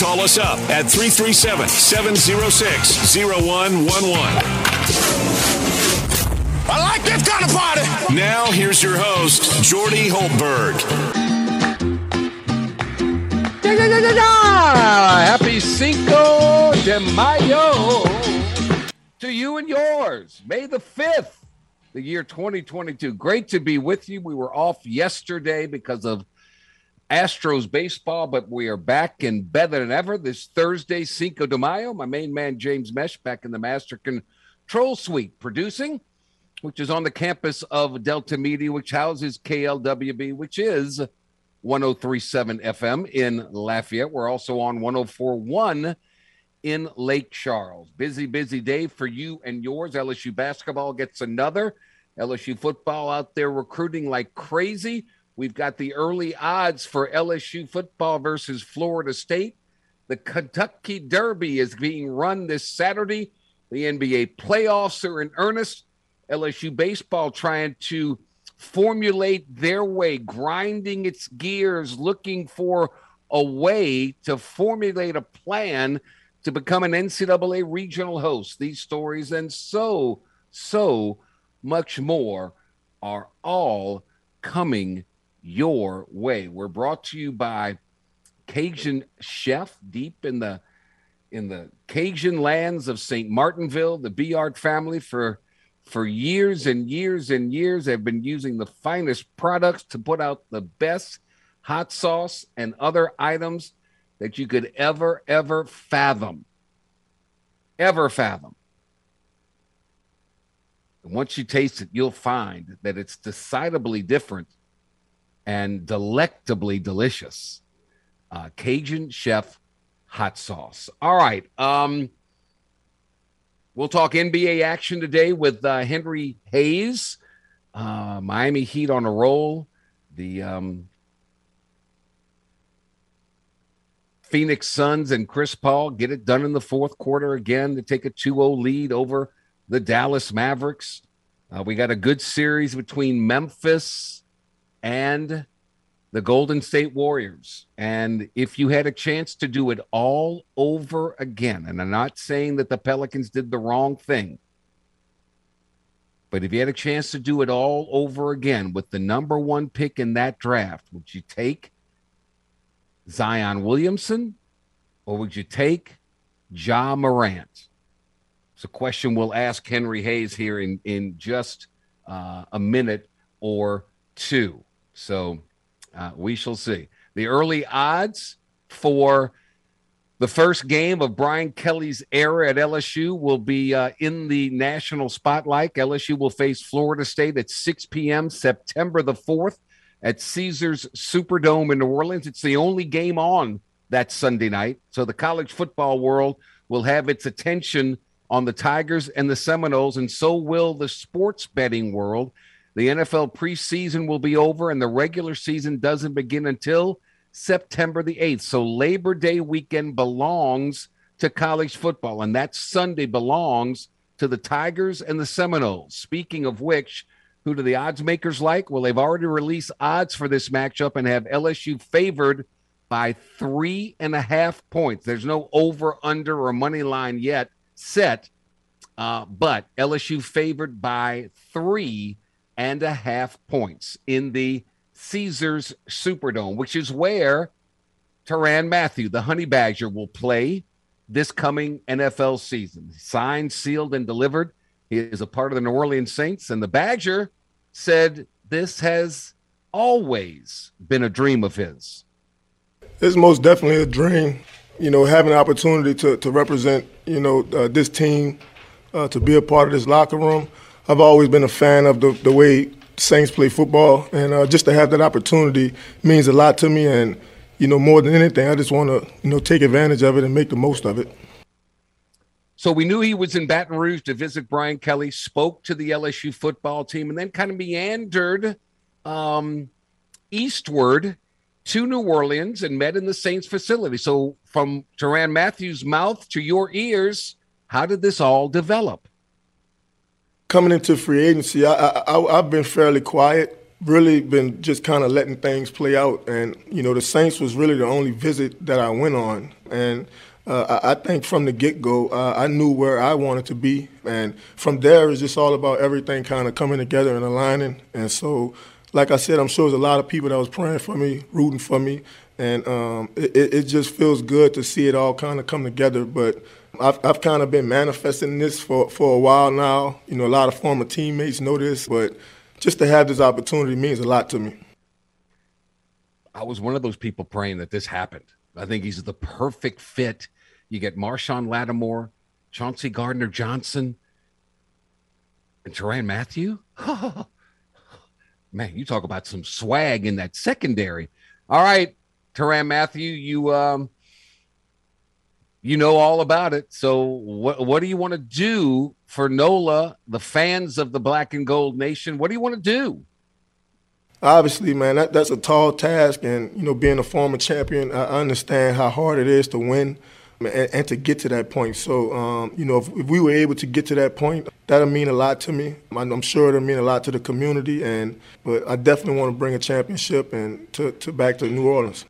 Call us up at 337 706 0111. I like this kind of party. Now, here's your host, Jordy Hultberg. Happy Cinco de Mayo to you and yours. May the 5th the year 2022. Great to be with you. We were off yesterday because of Astros baseball, but we are back and better than ever this Thursday, Cinco de Mayo. My main man, James Mesh, back in the Master Control Suite producing, which is on the campus of Delta Media, which houses KLWB, which is 1037 FM in Lafayette. We're also on 1041 in Lake Charles. Busy, busy day for you and yours. LSU basketball gets another. LSU football out there recruiting like crazy. We've got the early odds for LSU football versus Florida State. The Kentucky Derby is being run this Saturday. The NBA playoffs are in earnest. LSU baseball trying to formulate their way, grinding its gears, looking for a way to formulate a plan to become an NCAA regional host. These stories and so, so much more are all coming your way. We're brought to you by Cajun Chef deep in the in the Cajun lands of St. Martinville, the Beard family for for years and years and years have been using the finest products to put out the best hot sauce and other items that you could ever, ever fathom. Ever fathom. And once you taste it, you'll find that it's decidedly different and delectably delicious. Uh, Cajun Chef hot sauce. All right. Um, we'll talk NBA action today with uh, Henry Hayes. Uh, Miami Heat on a roll. The um, Phoenix Suns and Chris Paul get it done in the fourth quarter again to take a 2 0 lead over the Dallas Mavericks. Uh, we got a good series between Memphis and the Golden State Warriors. And if you had a chance to do it all over again, and I'm not saying that the Pelicans did the wrong thing, but if you had a chance to do it all over again with the number one pick in that draft, would you take Zion Williamson, or would you take Ja Morant? It's a question we'll ask Henry Hayes here in, in just uh, a minute or two. So uh, we shall see. The early odds for the first game of Brian Kelly's era at LSU will be uh, in the national spotlight. LSU will face Florida State at 6 p.m. September the 4th at Caesars Superdome in New Orleans. It's the only game on that Sunday night. So the college football world will have its attention on the Tigers and the Seminoles, and so will the sports betting world. The NFL preseason will be over, and the regular season doesn't begin until September the 8th. So Labor Day weekend belongs to college football, and that Sunday belongs to the Tigers and the Seminoles. Speaking of which, who do the odds makers like? Well, they've already released odds for this matchup and have LSU favored by three and a half points. There's no over, under, or money line yet set, uh, but LSU favored by three and a half points in the Caesars Superdome, which is where Tyrann Mathieu, the Honey Badger, will play this coming NFL season. Signed, sealed, and delivered. He is a part of the New Orleans Saints, and the Badger said this has always been a dream of his. It's most definitely a dream. You know, having the opportunity to, to represent, you know, uh, this team, uh, to be a part of this locker room. I've always been a fan of the, the way Saints play football, and uh, just to have that opportunity means a lot to me. And you know, more than anything, I just want to you know take advantage of it and make the most of it. So we knew he was in Baton Rouge to visit Brian Kelly, spoke to the LSU football team, and then kind of meandered um, eastward to New Orleans and met in the Saints facility. So from Tyrann Mathieu's mouth to your ears, how did this all develop? Coming into free agency, I, I, I've been fairly quiet really been just kind of letting things play out. And, you know, the Saints was really the only visit that I went on. And uh, I, think from the get go, uh, I knew where I wanted to be. And from there, it's just all about everything kind of coming together and aligning. And so, like I said, I'm sure there's a lot of people that was praying for me, rooting for me. And um, it, it just feels good to see it all kind of come together. But I've, I've kind of been manifesting this for, for a while now. You know, a lot of former teammates know this, but just to have this opportunity means a lot to me. I was one of those people praying that this happened. I think he's the perfect fit you get Marshon Lattimore, Chauncey Gardner Johnson, and Tyrann Mathieu. Man, you talk about some swag in that secondary. All right, Tyrann Mathieu, you um you know all about it. So what what do you want to do for NOLA, the fans of the black and gold nation? What do you want to do? Obviously, man, that, that's a tall task and you know, being a former champion, I understand how hard it is to win and, and to get to that point. So, um, you know, if, if, we were able to get to that point, that'll mean a lot to me. I'm sure it'll mean a lot to the community. And but I definitely want to bring a championship and to, to back to New Orleans.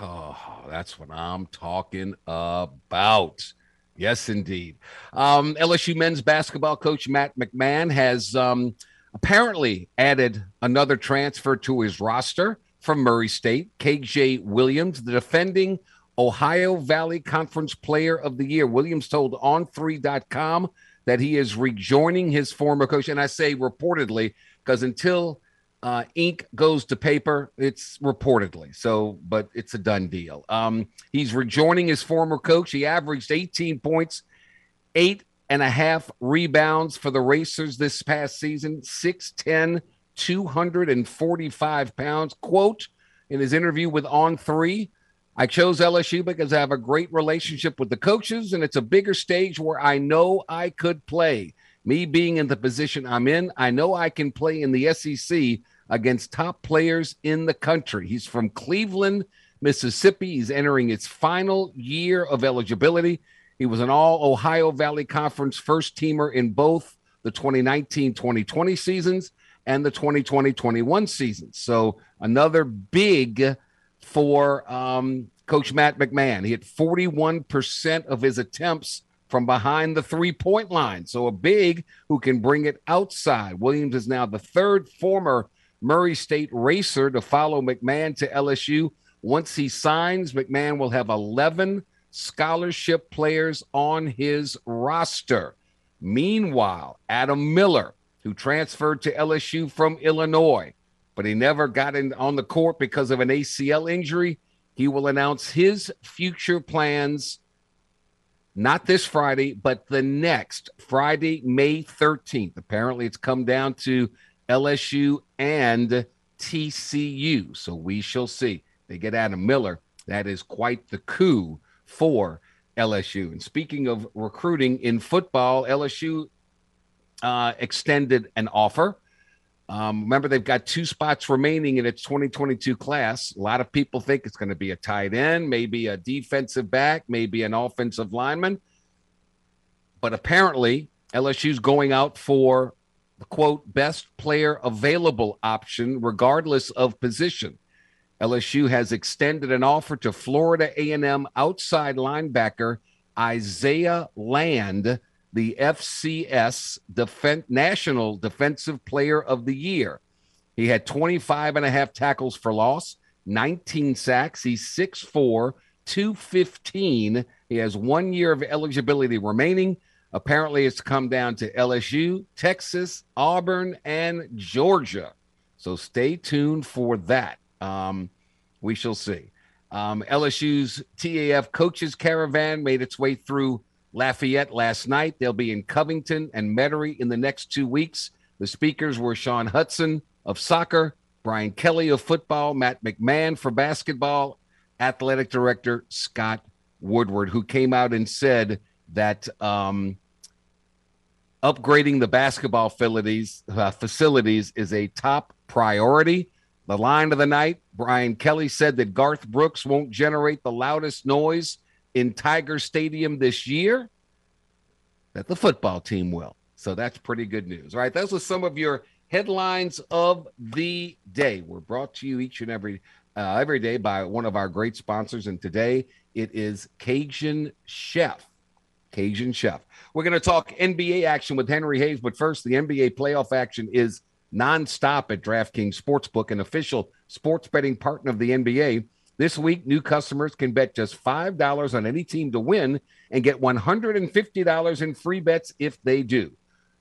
Oh, that's what I'm talking about. Yes, indeed. Um, LSU men's basketball coach Matt McMahon has um, apparently added another transfer to his roster from Murray State, KJ Williams, the defending Ohio Valley Conference Player of the Year. Williams told On3.com that he is rejoining his former coach. And I say reportedly because until uh, ink goes to paper, it's reportedly. So, but it's a done deal. Um, he's rejoining his former coach. He averaged 18 points, eight and a half rebounds for the Racers this past season, 6'10, 245 pounds. Quote in his interview with On Three I chose LSU because I have a great relationship with the coaches, and it's a bigger stage where I know I could play. Me being in the position I'm in, I know I can play in the SEC against top players in the country. He's from Cleveland, Mississippi. He's entering its final year of eligibility. He was an all Ohio Valley Conference first teamer in both the 2019 2020 seasons and the 2020 21 seasons. So, another big for um, Coach Matt McMahon. He had 41% of his attempts from behind the three point line. So a big who can bring it outside. Williams is now the third former Murray State racer to follow McMahon to LSU. Once he signs, McMahon will have 11 scholarship players on his roster. Meanwhile, Adam Miller, who transferred to LSU from Illinois, but he never got in on the court because of an ACL injury. He will announce his future plans not this Friday, but the next Friday, May 13th. Apparently, it's come down to LSU and TCU. So we shall see. They get Adam Miller. That is quite the coup for LSU. And speaking of recruiting in football, LSU uh, extended an offer um, remember, they've got two spots remaining in its 2022 class. A lot of people think it's going to be a tight end, maybe a defensive back, maybe an offensive lineman. But apparently, LSU's going out for quote best player available option, regardless of position. LSU has extended an offer to Florida A&M outside linebacker Isaiah Land the FCS Defen- National Defensive Player of the Year. He had 25 and a half tackles for loss, 19 sacks. He's 6'4, 215. He has one year of eligibility remaining. Apparently, it's come down to LSU, Texas, Auburn, and Georgia. So stay tuned for that. Um, we shall see. Um, LSU's TAF coaches caravan made its way through Lafayette last night. They'll be in Covington and Metairie in the next two weeks. The speakers were Sian Hudson of soccer, Brian Kelly of football, Matt McMahon for basketball, athletic director Scott Woodward, who came out and said that um, upgrading the basketball facilities, uh, facilities is a top priority. The line of the night Brian Kelly said that Garth Brooks won't generate the loudest noise in Tiger Stadium this year, that the football team will. So that's pretty good news. All right, those are some of your headlines of the day. We're brought to you each and every uh, every day by one of our great sponsors, and today it is Cajun Chef. Cajun Chef. We're going to talk NBA action with Henry Hayes, but first, the NBA playoff action is nonstop at DraftKings Sportsbook, an official sports betting partner of the NBA. This week, new customers can bet just $5 on any team to win and get $150 in free bets if they do.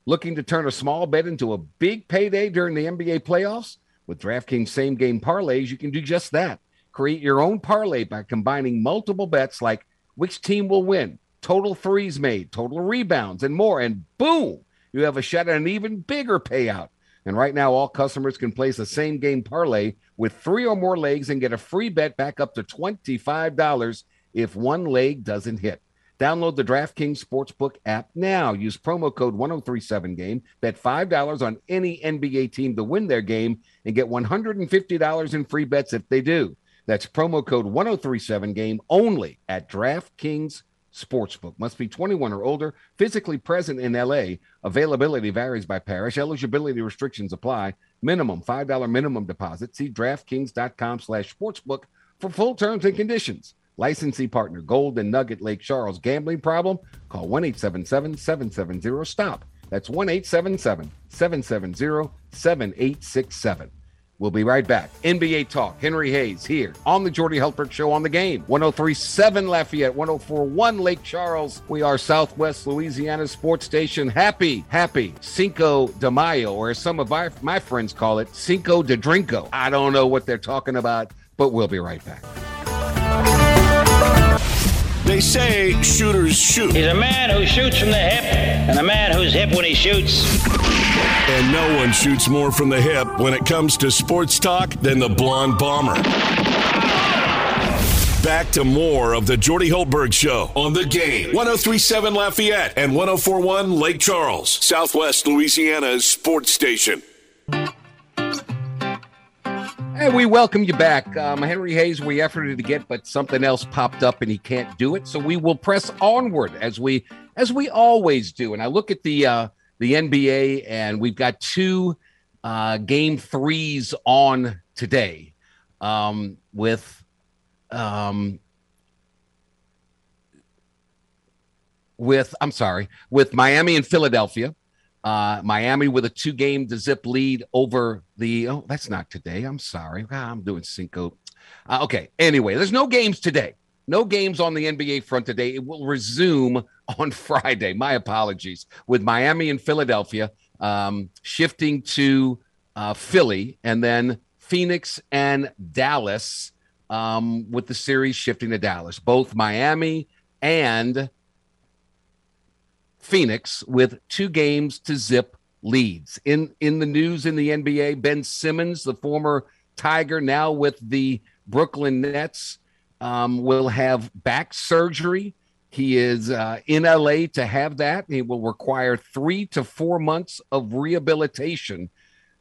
Looking to turn a small bet into a big payday during the NBA playoffs? With DraftKings same game parlays, you can do just that. Create your own parlay by combining multiple bets like which team will win, total threes made, total rebounds, and more. And boom, you have a shot at an even bigger payout. And right now, all customers can place a same game parlay with three or more legs and get a free bet back up to $25 if one leg doesn't hit. Download the DraftKings Sportsbook app now. Use promo code 1037game. Bet $5 on any NBA team to win their game and get $150 in free bets if they do. That's promo code 1037game only at DraftKings Sportsbook. Must be 21 or older, physically present in LA. Availability varies by parish. Eligibility restrictions apply. Minimum $5 minimum deposit. See DraftKings.com slash sportsbook for full terms and conditions. Licensee partner Golden Nugget Lake Charles. Gambling problem? Call 1 877 770 STOP. That's 1 877 770 7867. We'll be right back. NBA Talk. Henry Hayes here on the Jordy Hultberg Show on the game. 1037 Lafayette, 1041 Lake Charles. We are Southwest Louisiana sports station. Happy, happy Cinco de Mayo, or as some of my friends call it, Cinco de Drinko. I don't know what they're talking about, but we'll be right back. They say shooters shoot. He's a man who shoots from the hip and a man who's hip when he shoots. And no one shoots more from the hip when it comes to sports talk than the blonde bomber. Back to more of the Jordy Hultberg Show on the game. 1037 Lafayette and 1041 Lake Charles, Southwest Louisiana's sports station. And we welcome you back. Um, Henry Hayes, we efforted to get, but something else popped up and he can't do it. So we will press onward as we as we always do. And I look at the uh, the NBA, and we've got two uh, game threes on today um, with um, with I'm sorry with Miami and Philadelphia. Uh, Miami with a two game to zip lead over the. Oh, that's not today. I'm sorry. Ah, I'm doing Cinco. Uh, okay. Anyway, there's no games today. No games on the NBA front today. It will resume on Friday. My apologies. With Miami and Philadelphia um, shifting to uh, Philly and then Phoenix and Dallas um, with the series shifting to Dallas. Both Miami and Phoenix with two games to zip leads. In in the news in the NBA, Ben Simmons, the former Tiger, now with the Brooklyn Nets, um, will have back surgery. He is uh, in LA to have that. He will require three to four months of rehabilitation.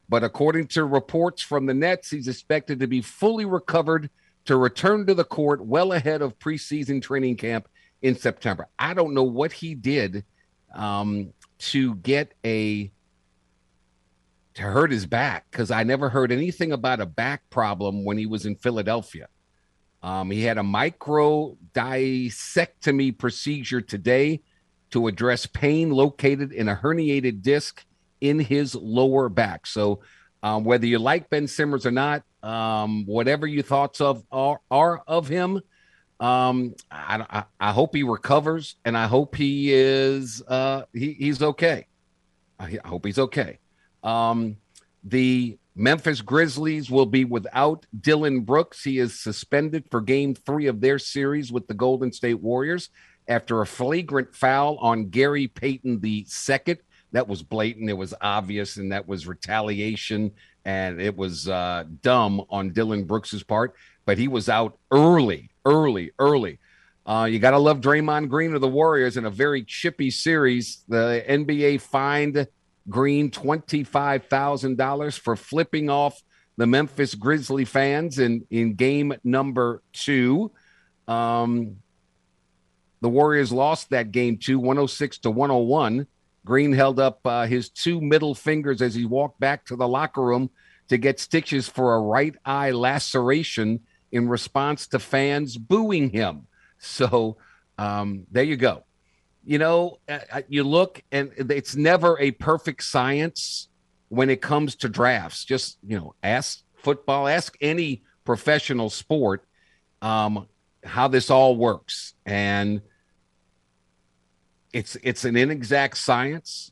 But according to reports from the Nets, he's expected to be fully recovered to return to the court well ahead of preseason training camp in September. I don't know what he did um, to get a to hurt his back because I never heard anything about a back problem when he was in Philadelphia. Um, he had a micro discectomy procedure today to address pain located in a herniated disc in his lower back. So, um, whether you like Ben Simmons or not, um, whatever your thoughts of are, are of him, um, I, I, I, hope he recovers, and I hope he is uh, he, he's okay. I, hope he's okay. Um, the Memphis Grizzlies will be without Dillon Brooks. He is suspended for game three of their series with the Golden State Warriors after a flagrant foul on Gary Payton the second. That was blatant. It was obvious, and that was retaliation, and it was uh, dumb on Dillon Brooks's part. But he was out early, early, early. Uh, you got to love Draymond Green of the Warriors in a very chippy series. The NBA fined Green $25,000 for flipping off the Memphis Grizzly fans in, in game number two. Um, the Warriors lost that game two, 106 to 101. Green held up uh, his two middle fingers as he walked back to the locker room to get stitches for a right eye laceration in response to fans booing him. So um, there you go. You know, uh, uh, you look and it's never a perfect science when it comes to drafts. Just, you know, ask football, ask any professional sport um, how this all works. And it's it's an inexact science.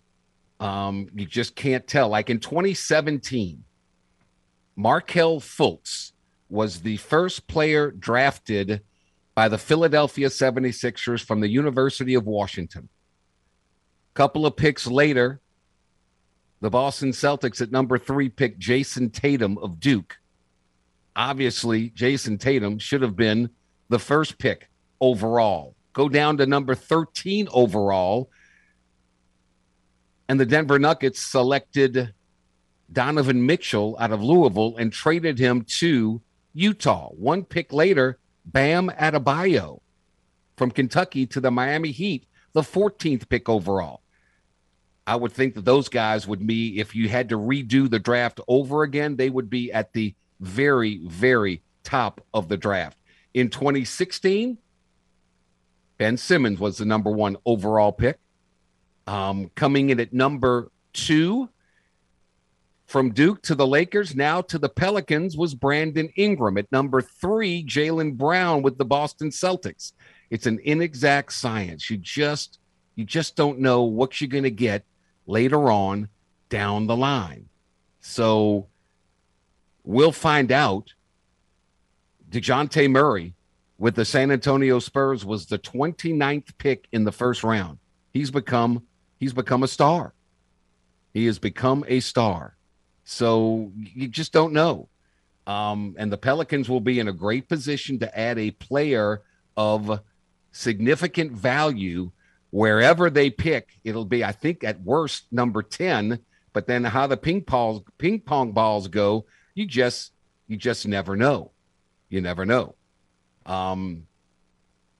Um, you just can't tell. Like in 2017, Markelle Fultz was the first player drafted by the Philadelphia 76ers from the University of Washington. A couple of picks later, the Boston Celtics at number three picked Jayson Tatum of Duke. Obviously, Jayson Tatum should have been the first pick overall. Go down to number 13 overall. And the Denver Nuggets selected Donovan Mitchell out of Louisville and traded him to Utah. One pick later, Bam Adebayo from Kentucky to the Miami Heat, the 14th pick overall. I would think that those guys would be, if you had to redo the draft over again, they would be at the very, very top of the draft. In 2016, Ben Simmons was the number one overall pick. Um, coming in at number two from Duke to the Lakers, now to the Pelicans, was Brandon Ingram. At number three, Jaylen Brown with the Boston Celtics. It's an inexact science. You just you just don't know what you're going to get later on down the line. So we'll find out. Dejounte Murray with the San Antonio Spurs was the 29th pick in the first round. He's become he's become a star. He has become a star. So you just don't know. Um, and the Pelicans will be in a great position to add a player of significant value wherever they pick. It'll be, I think, at worst number 10. But then how the ping pong ping pong balls go, you just you just never know. You never know. Um,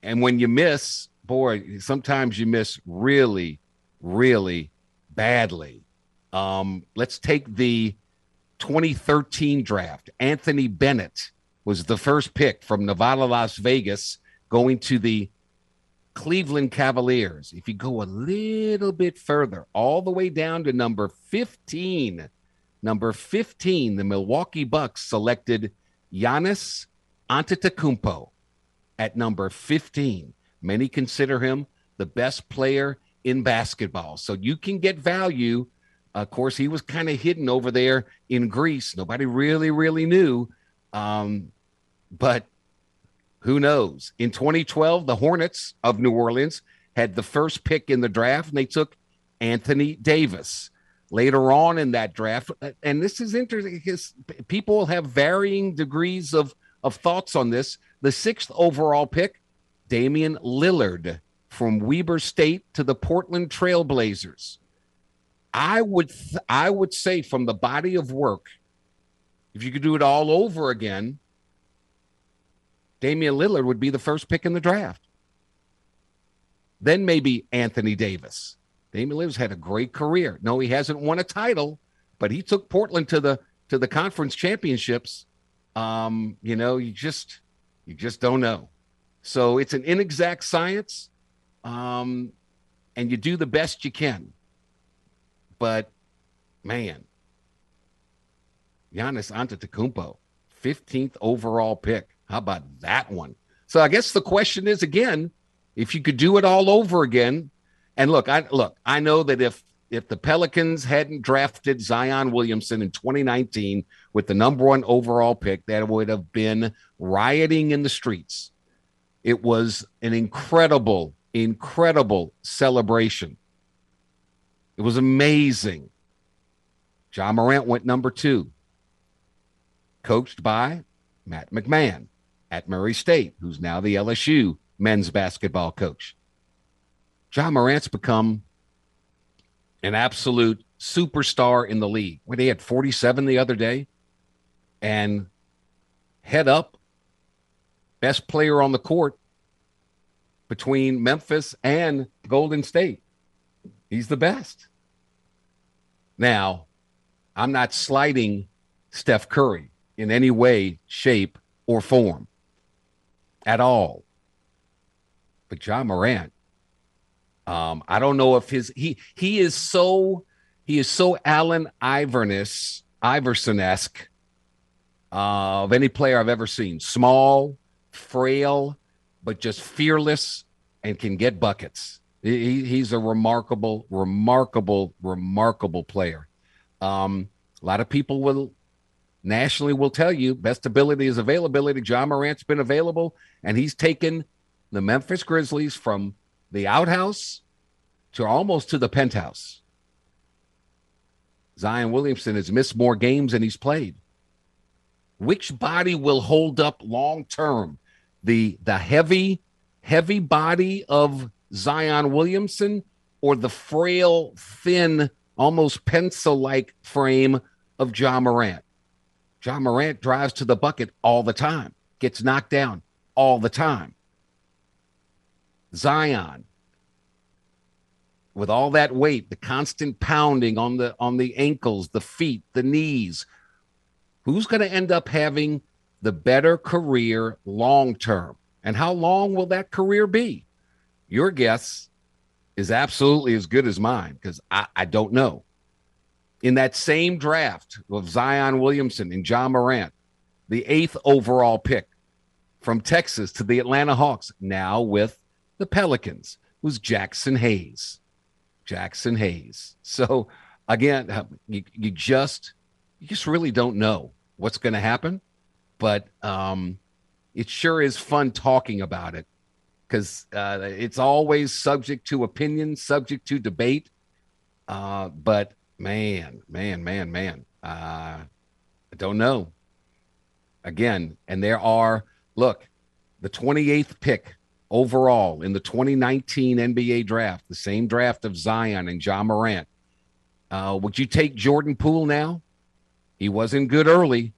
and when you miss, boy, sometimes you miss really, really badly. Um, let's take the 2013 draft. Anthony Bennett was the first pick from Nevada, Las Vegas, going to the Cleveland Cavaliers. If you go a little bit further, all the way down to number 15, number 15, the Milwaukee Bucks selected Giannis Antetokounmpo at number 15. Many consider him the best player in basketball. So you can get value of course, he was kind of hidden over there in Greece. Nobody really, really knew. Um, but who knows? In 2012, the Hornets of New Orleans had the first pick in the draft, and they took Anthony Davis. Later on in that draft, and this is interesting because people have varying degrees of, of thoughts on this. The sixth overall pick, Damian Lillard from Weber State to the Portland Trailblazers. I would th- I would say from the body of work, if you could do it all over again, Damian Lillard would be the first pick in the draft. Then maybe Anthony Davis. Damian Lillard's had a great career. No, he hasn't won a title, but he took Portland to the to the conference championships. Um, you know, you just you just don't know. So it's an inexact science, um, and you do the best you can. But man, Giannis Antetokounmpo, 15th overall pick. How about that one? So I guess the question is again, if you could do it all over again, and look, I look, I know that if if the Pelicans hadn't drafted Zion Williamson in 2019 with the number one overall pick, that would have been rioting in the streets. It was an incredible, incredible celebration. It was amazing. Ja Morant went number two, coached by Matt McMahon at Murray State, who's now the LSU men's basketball coach. Ja Morant's become an absolute superstar in the league. Where they had 47 the other day and head up best player on the court between Memphis and Golden State. He's the best. Now, I'm not slighting Steph Curry in any way, shape, or form at all. But Ja Morant, um, I don't know if his he he is so he is so Allen Iverness Iverson esque uh, of any player I've ever seen. Small, frail, but just fearless and can get buckets. He, he's a remarkable, remarkable, remarkable player. Um, a lot of people will nationally will tell you best ability is availability. Ja Morant's been available, and he's taken the Memphis Grizzlies from the outhouse to almost to the penthouse. Zion Williamson has missed more games than he's played. Which body will hold up long term? The the heavy, heavy body of Zion Williamson or the frail, thin, almost pencil-like frame of Ja Morant? Ja Morant drives to the bucket all the time, gets knocked down all the time. Zion, with all that weight, the constant pounding on the on the ankles, the feet, the knees, who's going to end up having the better career long term? And how long will that career be? Your guess is absolutely as good as mine because I, I don't know in that same draft of Zion Williamson and Ja Morant, the eighth overall pick from Texas to the Atlanta Hawks, now with the Pelicans, was Jaxson Hayes. Jaxson Hayes. So again, uh, you, you just you just really don't know what's going to happen, but um, it sure is fun talking about it because uh, it's always subject to opinion, subject to debate. Uh, but man, man, man, man. Uh, I don't know. Again, and there are, look, the 28th pick overall in the 2019 NBA draft, the same draft of Zion and Ja Morant. Uh, would you take Jordan Poole now? He wasn't good early,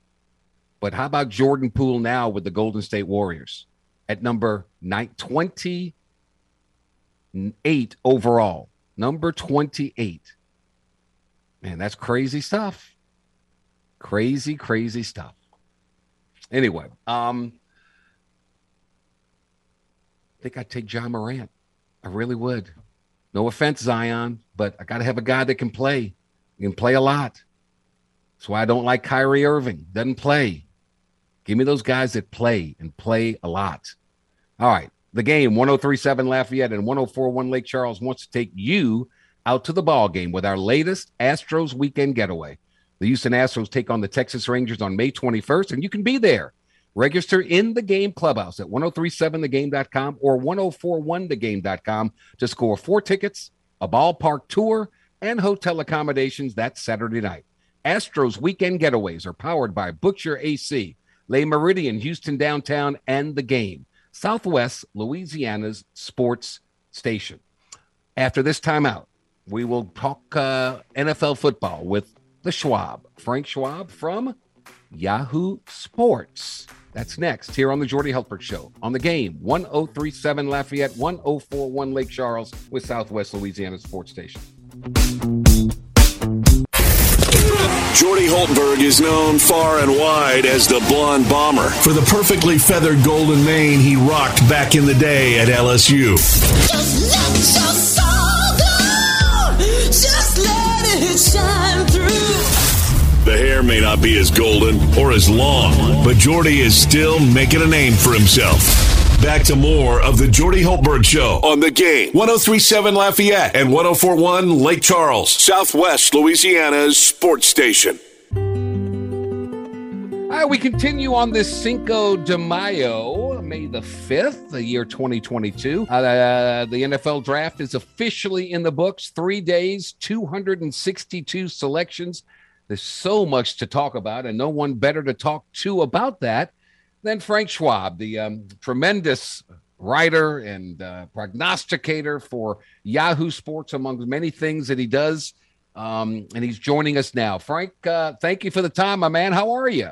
but how about Jordan Poole now with the Golden State Warriors at number 28 overall? Number 28. Man, that's crazy stuff. Crazy, crazy stuff. Anyway, um, I think I'd take Ja Morant. I really would. No offense, Zion, but I got to have a guy that can play. He can play a lot. That's why I don't like Kyrie Irving. Doesn't play. Give me those guys that play and play a lot. All right. The game 1037 Lafayette and 1041 Lake Charles wants to take you out to the ball game with our latest Astros weekend getaway. The Houston Astros take on the Texas Rangers on May 21st, and you can be there. Register in the game clubhouse at 1037thegame.com or 1041thegame.com to score four tickets, a ballpark tour, and hotel accommodations that Saturday night. Astros weekend getaways are powered by Butcher AC, Le Meridien, Houston Downtown, and the game. Southwest Louisiana's sports station. After this timeout, we will talk uh, NFL football with the Schwab, Frank Schwab from Yahoo Sports. That's next here on the Jordy Hultberg Show on the game 1037 Lafayette, 1041 Lake Charles with Southwest Louisiana Sports Station. Jordy Hultberg is known far and wide as the blonde bomber for the perfectly feathered golden mane he rocked back in the day at LSU. The hair may not be as golden or as long, but Jordy is still making a name for himself. Back to more of the Jordy Hultberg Show on the game. 1037 Lafayette and 1041 Lake Charles, Southwest Louisiana's sports station. All right, we continue on this Cinco de Mayo, May the 5th, the year 2022. Uh, the NFL draft is officially in the books. Three days, 262 selections. There's so much to talk about, and no one better to talk to about that than Frank Schwab, the um, tremendous writer and uh, prognosticator for Yahoo Sports, among many things that he does. Um, and he's joining us now. Frank, uh, thank you for the time, my man. How are you?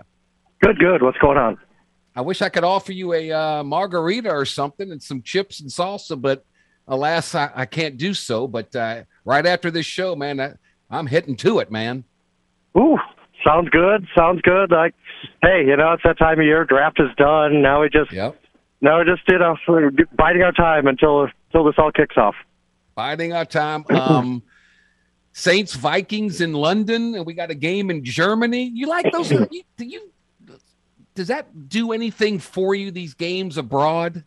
Good, good. What's going on? I wish I could offer you a uh, margarita or something and some chips and salsa, but alas, I, I can't do so. But uh, right after this show, man, I, I'm hitting to it, man. Ooh, sounds good. Sounds good. Like, hey, you know, it's that time of year. Draft is done. Now we just, Yep. now we just, you know, biding our time until until this all kicks off. Biding our time. Um, Saints Vikings in London, and we got a game in Germany. You like those? you, do you? Does that do anything for you? These games abroad?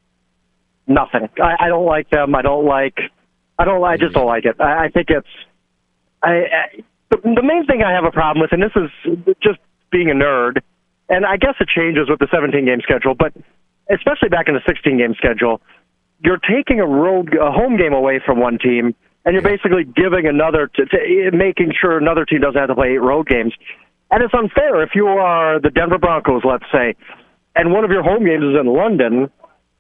Nothing. I, I don't like them. I don't like. I don't. I just don't like it. I, I think it's. I, I the, the main thing I have a problem with, and this is just being a nerd, and I guess it changes with the 17 game schedule, but especially back in the 16 game schedule, you're taking a road, a home game away from one team, and you're basically giving another, to, to, making sure another team doesn't have to play eight road games. And it's unfair if you are the Denver Broncos, let's say, and one of your home games is in London,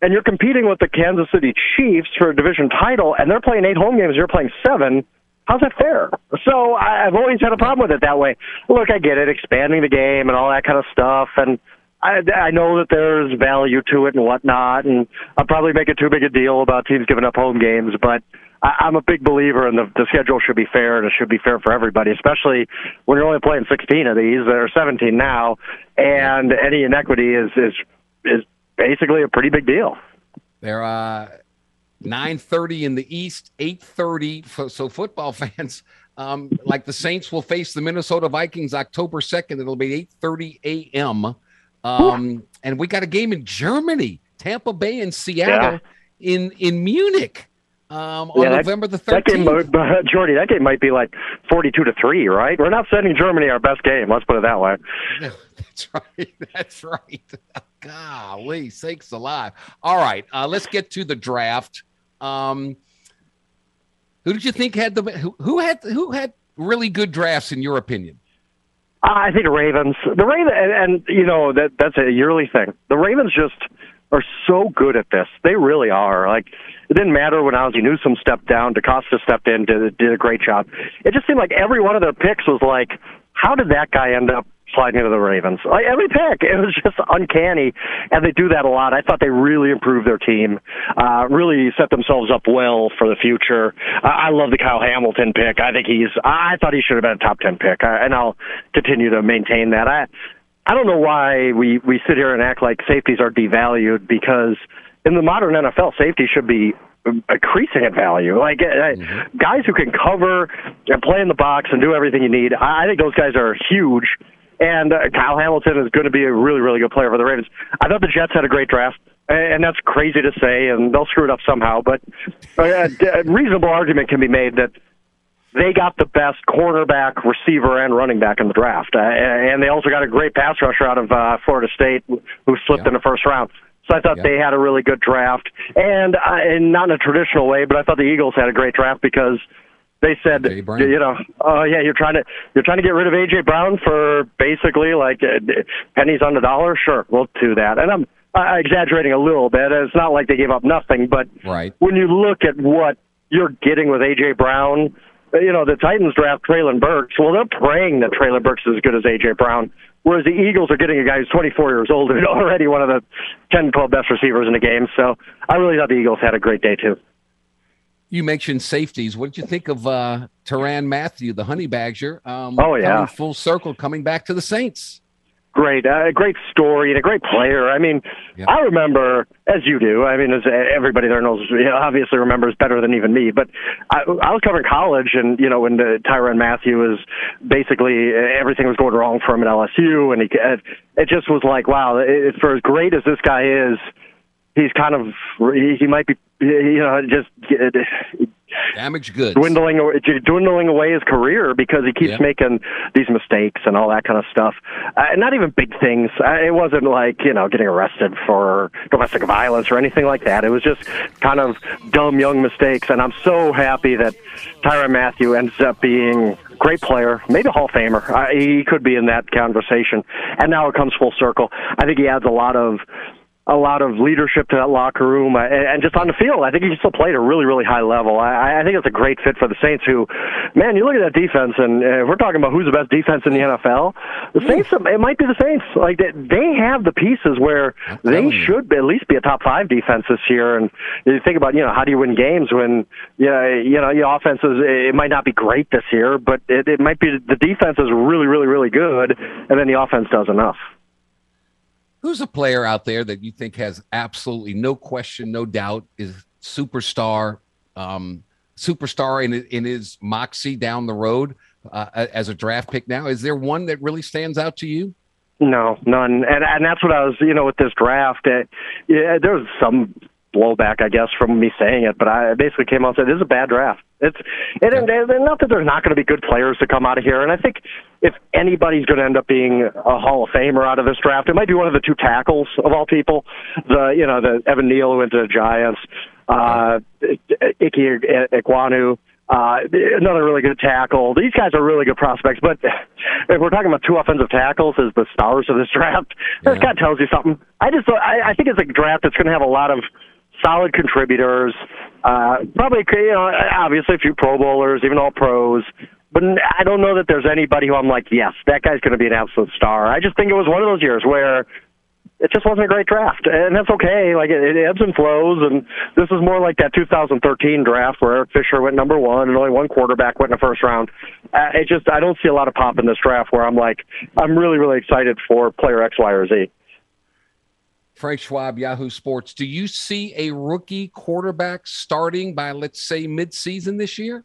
and you're competing with the Kansas City Chiefs for a division title, and they're playing eight home games, you're playing seven. How's that fair? So I- I've always had a problem with it that way. Look, I get it, expanding the game and all that kind of stuff, and I, I know that there's value to it and whatnot, and I'll probably make it too big a deal about teams giving up home games, but I, I'm a big believer in the, the schedule should be fair and it should be fair for everybody, especially when you're only playing 16 of these. There are 17 now, and any inequity is is is basically a pretty big deal. They're uh, nine thirty in the East, eight thirty. So football fans, um, like the Saints, will face the Minnesota Vikings October second. It'll be eight thirty a.m. Um, and we got a game in Germany, Tampa Bay and Seattle in in Munich um, on Yeah, that- November the 13th. That game, uh, Jordy, that game might be like 42 to three, right? We're not sending Germany our best game. Let's put it that way. That's right. That's right. Golly, sakes alive. All right, uh, let's get to the draft. Um, who did you think had the who, who had who had really good drafts in your opinion? I think the Ravens, the Ravens, and, and you know that that's a yearly thing. The Ravens just are so good at this. They really are. Like it didn't matter when Ozzie Newsome stepped down, DeCosta stepped in, did did a great job. It just seemed like every one of their picks was like, how did that guy end up sliding into the Ravens? Like every pick, it was just uncanny, and they do that a lot. I thought they really improved their team, uh, really set themselves up well for the future. I, I love the Kyle Hamilton pick. I think he's. I thought he should have been a top ten pick, I, and I'll continue to maintain that. I. I don't know why we we sit here and act like safeties are devalued because in the modern NFL, safety should be increasing in value. Like uh, guys who can cover and play in the box and do everything you need. I I think those guys are huge. And uh, Kyle Hamilton is going to be a really, really good player for the Ravens. I thought the Jets had a great draft, and that's crazy to say, and they'll screw it up somehow. But uh, a reasonable argument can be made that they got the best cornerback, receiver, and running back in the draft, uh, and they also got a great pass rusher out of uh, Florida State who slipped Yeah. in the first round. So I thought Yeah. they had a really good draft, and uh, and not in a traditional way, but I thought the Eagles had a great draft because they said, you know, oh yeah, you're trying to you're trying to get rid of AJ Brown for basically like uh, pennies on the dollar. Sure, we'll do that, and I'm uh, exaggerating a little bit. It's not like they gave up nothing, but Right. when you look at what you're getting with AJ Brown, uh, you know the Titans draft Treylon Burks. Well, they're praying that Treylon Burks is as good as AJ Brown, whereas the Eagles are getting a guy who's 24 years old and already one of the 10, 12 best receivers in the game. So I really thought the Eagles had a great day too. You mentioned safeties. What did you think of uh, Tyrann Mathieu, the Honey Badger? Um, Oh, yeah. full circle, coming back to the Saints. Great, uh, great story and a great player. I mean, Yeah. I remember, as you do. I mean, as everybody there knows, you know, obviously remembers better than even me. But I, I was covering college, and you know, when uh, Tyrann Mathieu was basically uh, everything was going wrong for him at LSU, and he, it, it just was like, wow, it, for as great as this guy is, he's kind of he, might be, you know, just uh, Damaged goods. dwindling dwindling away his career because he keeps making these mistakes and all that kind of stuff. Uh, not even big things. Uh, it wasn't like you know getting arrested for domestic violence or anything like that. It was just kind of dumb young mistakes. And I'm so happy that Tyrann Mathieu ends up being a great player, maybe a Hall of Famer. Uh, he could be in that conversation. And now it comes full circle. I think he adds a lot of a lot of leadership to that locker room, uh, and just on the field, I think he still played at a really, really high level. I, I think it's a great fit for the Saints. Who, man, you look at that defense, and uh, we're talking about who's the best defense in the NFL. The Saints, it might be the Saints. Like they, they have the pieces where they should at least be a top five defense this year. And you think about, you know, how do you win games when, you know, you know, your offense is it might not be great this year, but it, it might be the defense is really, really, really good, and then the offense does enough. Who's a player out there that you think has absolutely no question, no doubt, is superstar, um, superstar in in his moxie down the road uh, as a draft pick? Now, is there one that really stands out to you? No, none, and and that's what I was, you know, with this draft. Uh, yeah, there was some blowback, I guess, from me saying it, but I basically came out and said this is a bad draft. It's and, and, and not that there's not going to be good players to come out of here, and I think if anybody's going to end up being a Hall of Famer out of this draft, it might be one of the two tackles of all people. The you know the Evan Neal who went to the Giants, uh, Ike Ekwonu. Uh, another really good tackle. These guys are really good prospects, but if we're talking about two offensive tackles as the stars of this draft, yeah. that kind of tells you something. I just, I, I think it's a draft that's going to have a lot of solid contributors. Uh, probably, you know, obviously a few Pro Bowlers, even all pros. But I don't know that there's anybody who I'm like, yes, that guy's going to be an absolute star. I just think it was one of those years where it just wasn't a great draft, and that's okay. Like it, ebbs and flows, and this is more like that 2013 draft where Eric Fisher went number one, and only one quarterback went in the first round. Uh, it just I don't see a lot of pop in this draft where I'm like I'm really really excited for player X, Y, or Z. Frank Schwab, Yahoo Sports. Do you see a rookie quarterback starting by let's say midseason this year?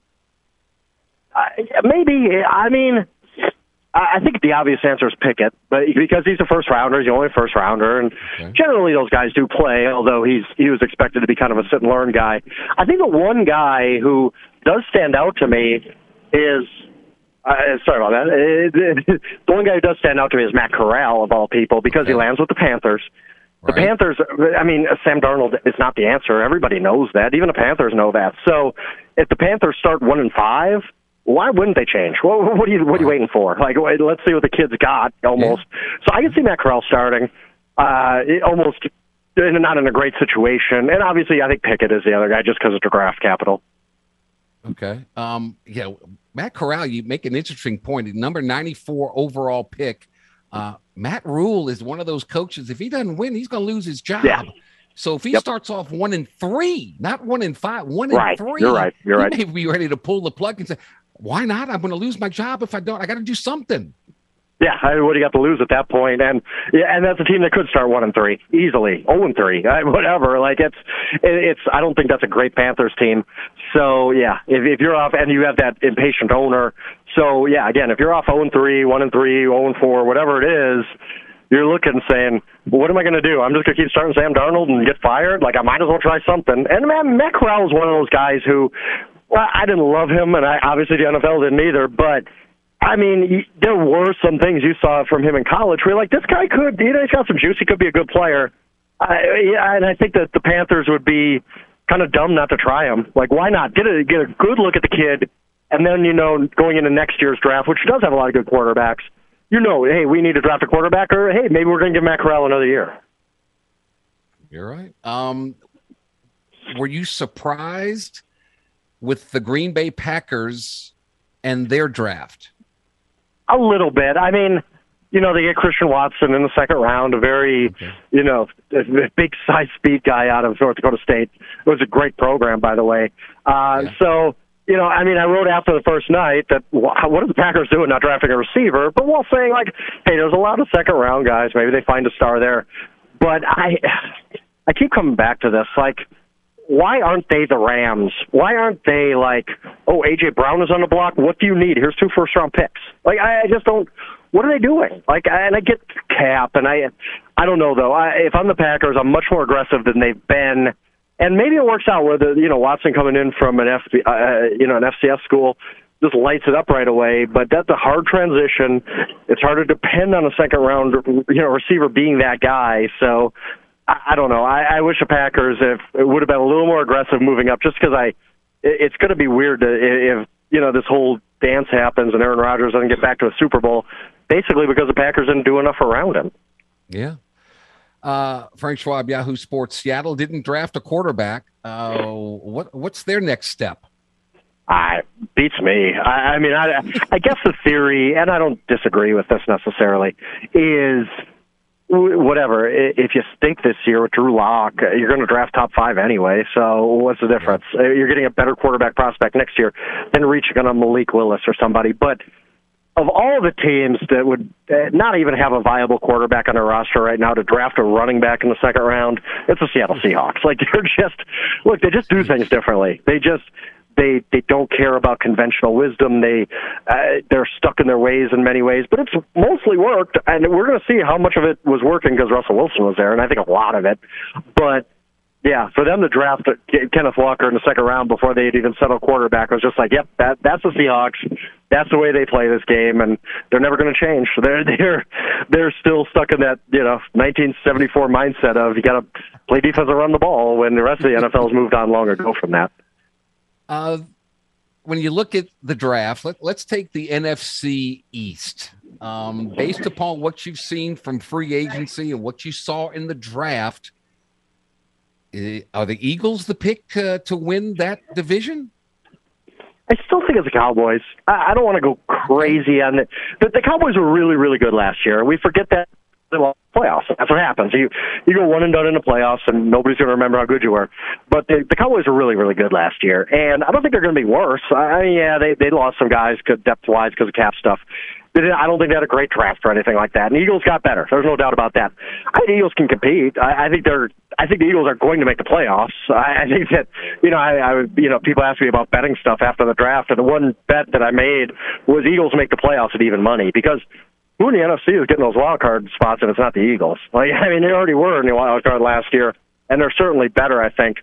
Uh, maybe. I mean I think the obvious answer is Pickett, but because he's a first rounder, he's the only first rounder, and okay. generally those guys do play. Although he's he was expected to be kind of a sit and learn guy. I think the one guy who does stand out to me is uh, sorry about that. the one guy who does stand out to me is Matt Corral of all people because okay. he lands with the Panthers. The. Panthers, I mean, Sam Darnold is not the answer. Everybody knows that. Even the Panthers know that. So if the Panthers start one and five, why wouldn't they change? What, what are you what are you waiting for? Like, let's see what the kids got almost. Yeah. So I can see Matt Corral starting, uh, almost not in a great situation, and obviously I think Pickett is the other guy just because of the draft capital. Okay. Um. Yeah. Matt Corral, you make an interesting point. Number ninety-four overall pick. Uh, Matt Rhule is one of those coaches. If he doesn't win, he's going to lose his job. Yeah. So if he yep. starts off one and three, not one and five, one right. and three, you're right. You're right. May be ready to pull the plug and say, why not? I'm going to lose my job if I don't. I got to do something. Yeah, what do you got to lose at that point? And yeah, and that's a team that could start one and three easily, zero oh and three, whatever. Like it's, it's. I don't think that's a great Panthers team. So yeah, if if you're off and you have that impatient owner, so yeah, again, if you're off zero and three, one and three, zero and four, whatever it is, you're looking saying, what am I going to do? I'm just going to keep starting Sam Darnold and get fired? Like I might as well try something. And man, Matt Corral is one of those guys who well, I didn't love him, and I obviously the NFL didn't either. But I mean, there were some things you saw from him in college where like, this guy could, you know, he's got some juice. He could be a good player. I, and I think that the Panthers would be kind of dumb not to try him. Like, why not get a get a good look at the kid, and then you know, going into next year's draft, which does have a lot of good quarterbacks, you know, hey, we need to draft a quarterback, or hey, maybe we're going to give Matt Corral another year. You're right. Um, were you surprised with the Green Bay Packers and their draft? A little bit. I mean, you know, they get Christian Watson in the second round, a very, okay. you know, big size speed guy out of North Dakota State. It was a great program, by the way. Uh, yeah. So, you know, I mean, I wrote after the first night that what are the Packers doing not drafting a receiver? But while saying like, hey, there's a lot of second round guys. Maybe they find a star there. But I, I keep coming back to this. Like, why aren't they the Rams? Why aren't they like, oh, AJ Brown is on the block. What do you need? Here's two first round picks. Like, I, I just don't. What are they doing? Like, and I get cap, and I, I don't know though. I, if I'm the Packers, I'm much more aggressive than they've been, and maybe it works out the, you know Watson coming in from an F, uh, you know, an FCS school just lights it up right away. But that's a hard transition. It's hard to depend on a second round, you know, receiver being that guy. So I, I don't know. I, I wish the Packers if it would have been a little more aggressive moving up, just because I, it, it's going to be weird to, if you know this whole dance happens and Aaron Rodgers doesn't get back to a Super Bowl, basically because the Packers didn't do enough around him. Yeah. Uh, Frank Schwab, Yahoo Sports. Seattle didn't draft a quarterback. Uh, what what's their next step? I beats me. I, I mean, I, I guess the theory, and I don't disagree with this necessarily, is whatever. If you stink this year with Drew Lock, uh, you're going to draft top five anyway. So what's the difference? Uh, you're getting a better quarterback prospect next year than reaching on a Malik Willis or somebody. But of all the teams that would uh, not even have a viable quarterback on their roster right now to draft a running back in the second round, it's the Seattle mm-hmm. Seahawks. Like they're just look, they just do things differently. They just they they don't care about conventional wisdom. They uh, they're stuck in their ways in many ways, but it's mostly worked, and we're going to see how much of it was working because Russell Wilson was there, and I think a lot of it. But yeah, for them to draft Kenneth Walker in the second round before they'd even settle quarterback was just like, yep, that that's the Seahawks. That's the way they play this game, and they're never going to change. They're they're they're still stuck in that you know 1974 mindset of you got to play defense and run the ball when the rest of the NFL's moved on long ago from that. Uh, when you look at the draft, let, us take the NFC East. Um, based upon what you've seen from free agency and what you saw in the draft, uh, are the Eagles the pick uh, to win that division? I still think it's the Cowboys. I, I don't want to go crazy on it, but the Cowboys were really, really good last year. We forget that playoffs. That's what happens. You you go one and done in the playoffs, and nobody's going to remember how good you were. But the, the Cowboys were really really good last year, and I don't think they're going to be worse. I yeah, they they lost some guys depth wise because of cap stuff. I don't think they had a great draft or anything like that. And the Eagles got better. There's no doubt about that. I think Eagles can compete. I, I think they're. I think the Eagles are going to make the playoffs. I, I think that you know, I, I you know, people ask me about betting stuff after the draft, and the one bet that I made was Eagles make the playoffs at even money because who in the NFC is getting those wild card spots if it's not the Eagles? Like, I mean, they already were in the wild card last year, and they're certainly better, I think.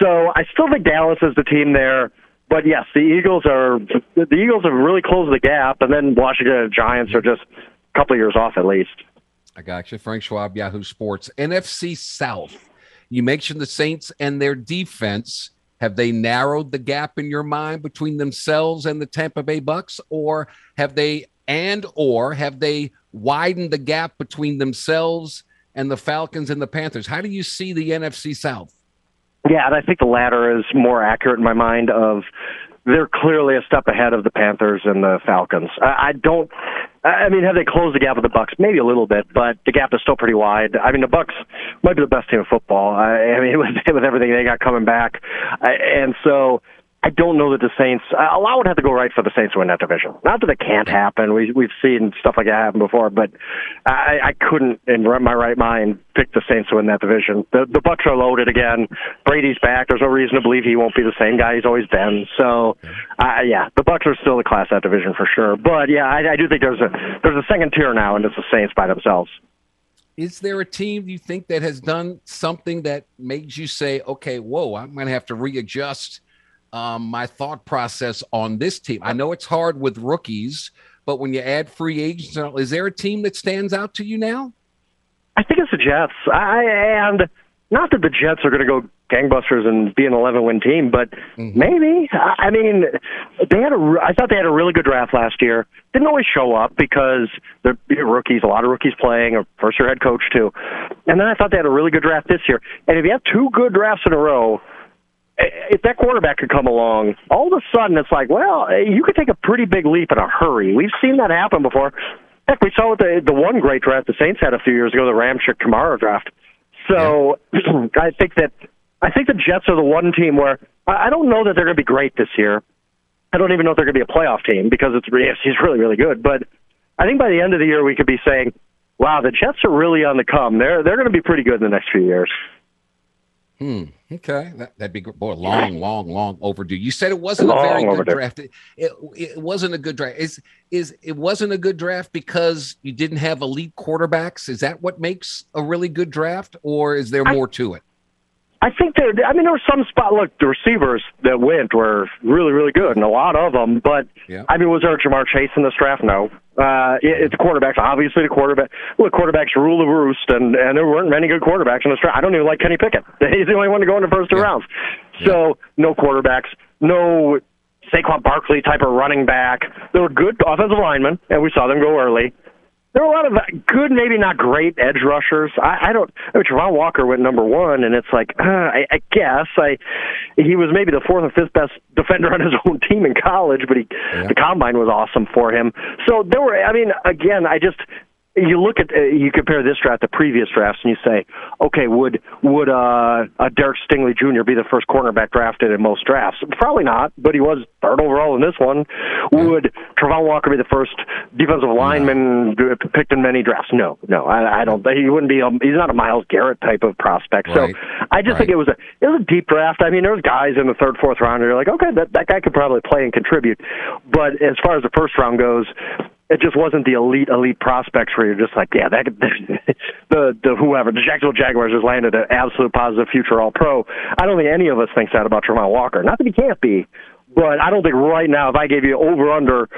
So I still think Dallas is the team there. But yes, the Eagles are the Eagles have really closed the gap, and then Washington Giants are just a couple of years off at least. I got you, Frank Schwab, Yahoo Sports, NFC South. You mentioned the Saints and their defense. Have they narrowed the gap in your mind between themselves and the Tampa Bay Bucks, or have they and or have they widened the gap between themselves and the Falcons and the Panthers? How do you see the NFC South? Yeah, and I think the latter is more accurate in my mind. Of they're clearly a step ahead of the Panthers and the Falcons. I, don't. I mean, have they closed the gap with the Bucks? Maybe a little bit, but the gap is still pretty wide. I mean, the Bucks might be the best team in football. I, I mean, with, with everything they got coming back, I, and so I don't know that the Saints. A lot would have to go right for the Saints to win that division. Not that it can't happen. We we've seen stuff like that happen before, but I, I couldn't, in my right mind, pick the Saints to win that division. The the Bucks are loaded again. Brady's back. There's no reason to believe he won't be the same guy he's always been. So, uh, yeah, the Bucks are still the class that division for sure. But yeah, I, I do think there's a there's a second tier now, and it's the Saints by themselves. Is there a team you think that has done something that makes you say, okay, whoa, I'm going to have to readjust? Um, my thought process on this team. I know it's hard with rookies, but when you add free agents, is there a team that stands out to you now? I think it's the Jets. I and not that the Jets are going to go gangbusters and be an 11 win team, but mm-hmm. maybe. I mean, they had a. I thought they had a really good draft last year. Didn't always show up because they're rookies. A lot of rookies playing, a first year head coach too. And then I thought they had a really good draft this year. And if you have two good drafts in a row, if that quarterback could come along, all of a sudden it's like, well, you could take a pretty big leap in a hurry. We've seen that happen before. Heck, we saw the the one great draft the Saints had a few years ago, the Ramczyk Kamara draft. So yeah. I think that I think the Jets are the one team where I don't know that they're going to be great this year. I don't even know if they're going to be a playoff team because it's he's really really good. But I think by the end of the year we could be saying, wow, the Jets are really on the come. They're they're going to be pretty good in the next few years. Hmm. Okay, that, would be boy long, long, long overdue. You said it wasn't long a very good overdue. draft. It, it, it wasn't a good draft. Is is it wasn't a good draft because you didn't have elite quarterbacks? Is that what makes a really good draft, or is there more to it? I think there. I mean, there were some spot. Look, the receivers that went were really, really good, and a lot of them. But yeah. I mean, was there Ja'Marr Chase in this draft? No. Uh, it, it's quarterbacks. Obviously, the quarterback. Look, quarterbacks rule the roost, and and there weren't many good quarterbacks in this draft. I don't even like Kenny Pickett. He's the only one to go in the first two yeah. rounds. So no quarterbacks, no Saquon Barkley type of running back. There were good offensive linemen, and we saw them go early. There were a lot of good, maybe not great edge rushers. I, I don't. I mean, Travon Walker went number one, and it's like uh, I, I guess I he was maybe the fourth or fifth best defender on his own team in college, but he yeah. the combine was awesome for him. So there were. I mean, again, I just you look at uh, you compare this draft to previous drafts, and you say, okay, would would uh, a Derek Stingley Jr. be the first cornerback drafted in most drafts? Probably not, but he was third overall in this one. Would Travon Walker be the first defensive lineman no. picked in many drafts? No, no, I, I don't. He wouldn't be. A, he's not a Myles Garrett type of prospect. Right. So I just right. think it was a it was a deep draft. I mean, there's guys in the third, fourth round. You're like, okay, that that guy could probably play and contribute. But as far as the first round goes, it just wasn't the elite elite prospects where you're just like, yeah, that the the whoever the Jacksonville Jaguars has landed an absolute positive future All Pro. I don't think any of us thinks that about Travon Walker. Not that he can't be, but I don't think right now if I gave you over under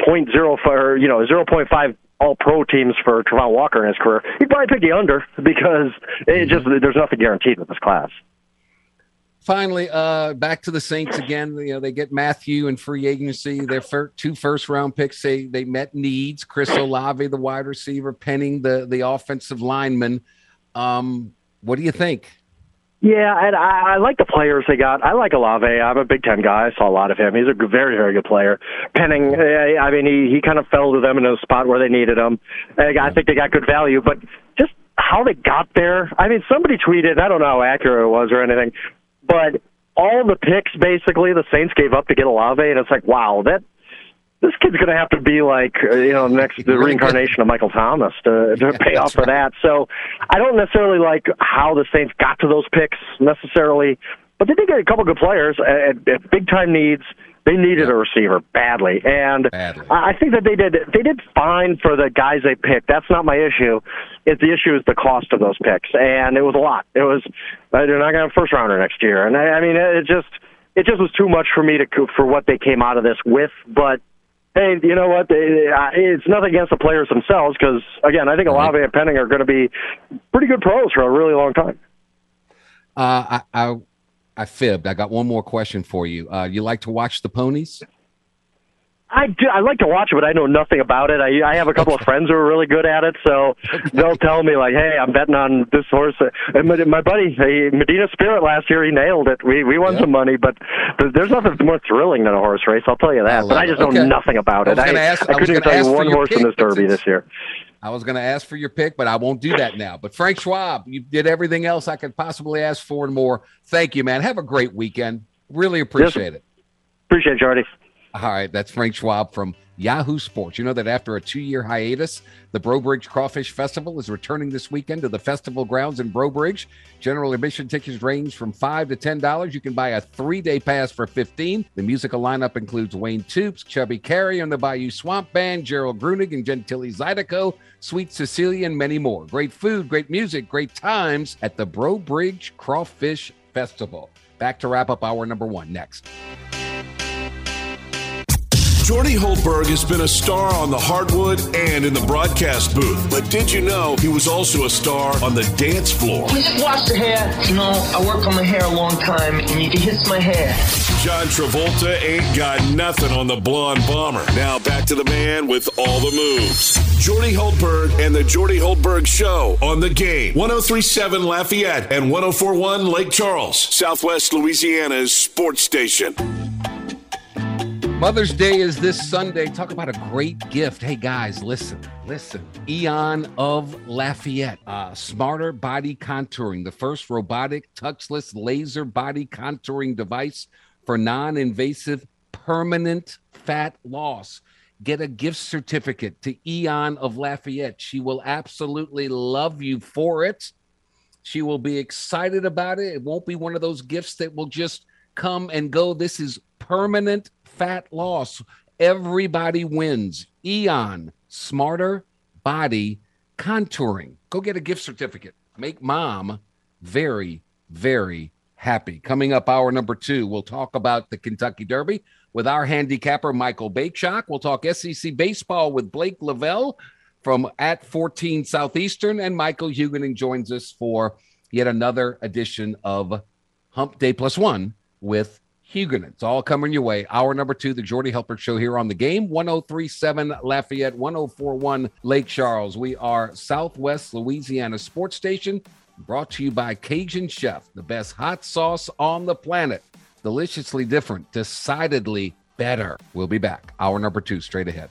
point zero for you know zero point five all pro teams for Travon Walker in his career, he'd probably pick the under because it mm-hmm. just there's nothing guaranteed with this class finally, uh, back to the Saints again. You know, they get Mathieu in free agency. Their two first round picks. They they met needs. Chris Olave, the wide receiver, Penning, the the offensive lineman. Um, what do you think? Yeah, and I, I like the players they got. I like Olave. I'm a Big Ten guy. I saw a lot of him. He's a very, very good player. Penning, eh, I mean, he he kind of fell to them in a spot where they needed him. I think they got good value, but just how they got there. I mean, somebody tweeted. I don't know how accurate it was or anything, but all the picks basically the Saints gave up to get Olave, and it's like, wow, that this kid's going to have to be like uh, you know next the reincarnation of Michael Thomas to, to pay off for that. So I don't necessarily like how the Saints got to those picks necessarily, but they did get a couple good players at, at big time needs. They needed a receiver badly, and badly. I think that they did they did fine for the guys they picked. That's not my issue. It's the issue is the cost of those picks, and it was a lot. It was they're not going to have a first rounder next year, and I, I mean it just it just was too much for me to for what they came out of this with. But hey, you know what? They, it's nothing against the players themselves because again, I think Olave and Penning are going to be pretty good pros for a really long time. Uh, I, I I fibbed. I got one more question for you. Uh, you like to watch the ponies? I do. I like to watch it, but I know nothing about it. I I have a couple of friends who are really good at it, so they'll tell me like, "Hey, I'm betting on this horse." And my, my buddy, Medina Spirit, last year he nailed it. We we won some money, but there's nothing more thrilling than a horse race. I'll tell you that. I but I just know nothing about it. I, ask, I, I couldn't even tell you one horse in this Derby this year. I was going to ask for your pick, but I won't do that now. But Frank Schwab, you did everything else I could possibly ask for and more. Thank you, man. Have a great weekend. Really appreciate yes. it. Appreciate it, Jordy. All right, that's Frank Schwab from Yahoo Sports. You know that after a two year hiatus, the Breaux Bridge Crawfish Festival is returning this weekend to the festival grounds in Breaux Bridge. General admission tickets range from five to ten dollars. You can buy a three day pass for fifteen. The musical lineup includes Wayne Toups, Chubby Carrier and the Bayou Swamp Band, Gerald Grunig and Gentili Zydeco, Sweet Cecilia, and many more. Great food, great music, great times at the Breaux Bridge Crawfish Festival. Back to wrap up hour number one next. Jordy Hultberg has been a star on the hardwood and in the broadcast booth. But did you know he was also a star on the dance floor? We just wash the hair. You know, I work on my hair a long time, and you can hiss my hair. John Travolta ain't got nothing on the blonde bomber. Now back to the man with all the moves. Jordy Hultberg and the Jordy Hultberg Show on the game. 1037 Lafayette and 1041 Lake Charles, Southwest Louisiana's sports station. Mother's Day is this Sunday. Talk about a great gift. Hey, guys, listen, listen. Eon of Lafayette, uh, smarter body contouring, the first robotic touchless laser body contouring device for non invasive permanent fat loss. Get a gift certificate to Eon of Lafayette. She will absolutely love you for it. She will be excited about it. It won't be one of those gifts that will just come and go. This is permanent fat loss. Everybody wins. Eon, smarter body contouring. Go get a gift certificate. Make mom very, very happy. Coming up, hour number two, we'll talk about the Kentucky Derby with our handicapper, Michael Bakeshock. We'll talk SEC baseball with Blake Lavelle from at 14 Southeastern. And Michael Huguenin joins us for yet another edition of Hump Day Plus One with Huguenin, all coming your way. Hour number two, the Jordy Hultberg Show here on the game. 1037 Lafayette, 1041 Lake Charles. We are Southwest Louisiana Sports Station, brought to you by Cajun Chef, the best hot sauce on the planet. Deliciously different, decidedly better. We'll be back. Hour number two, straight ahead.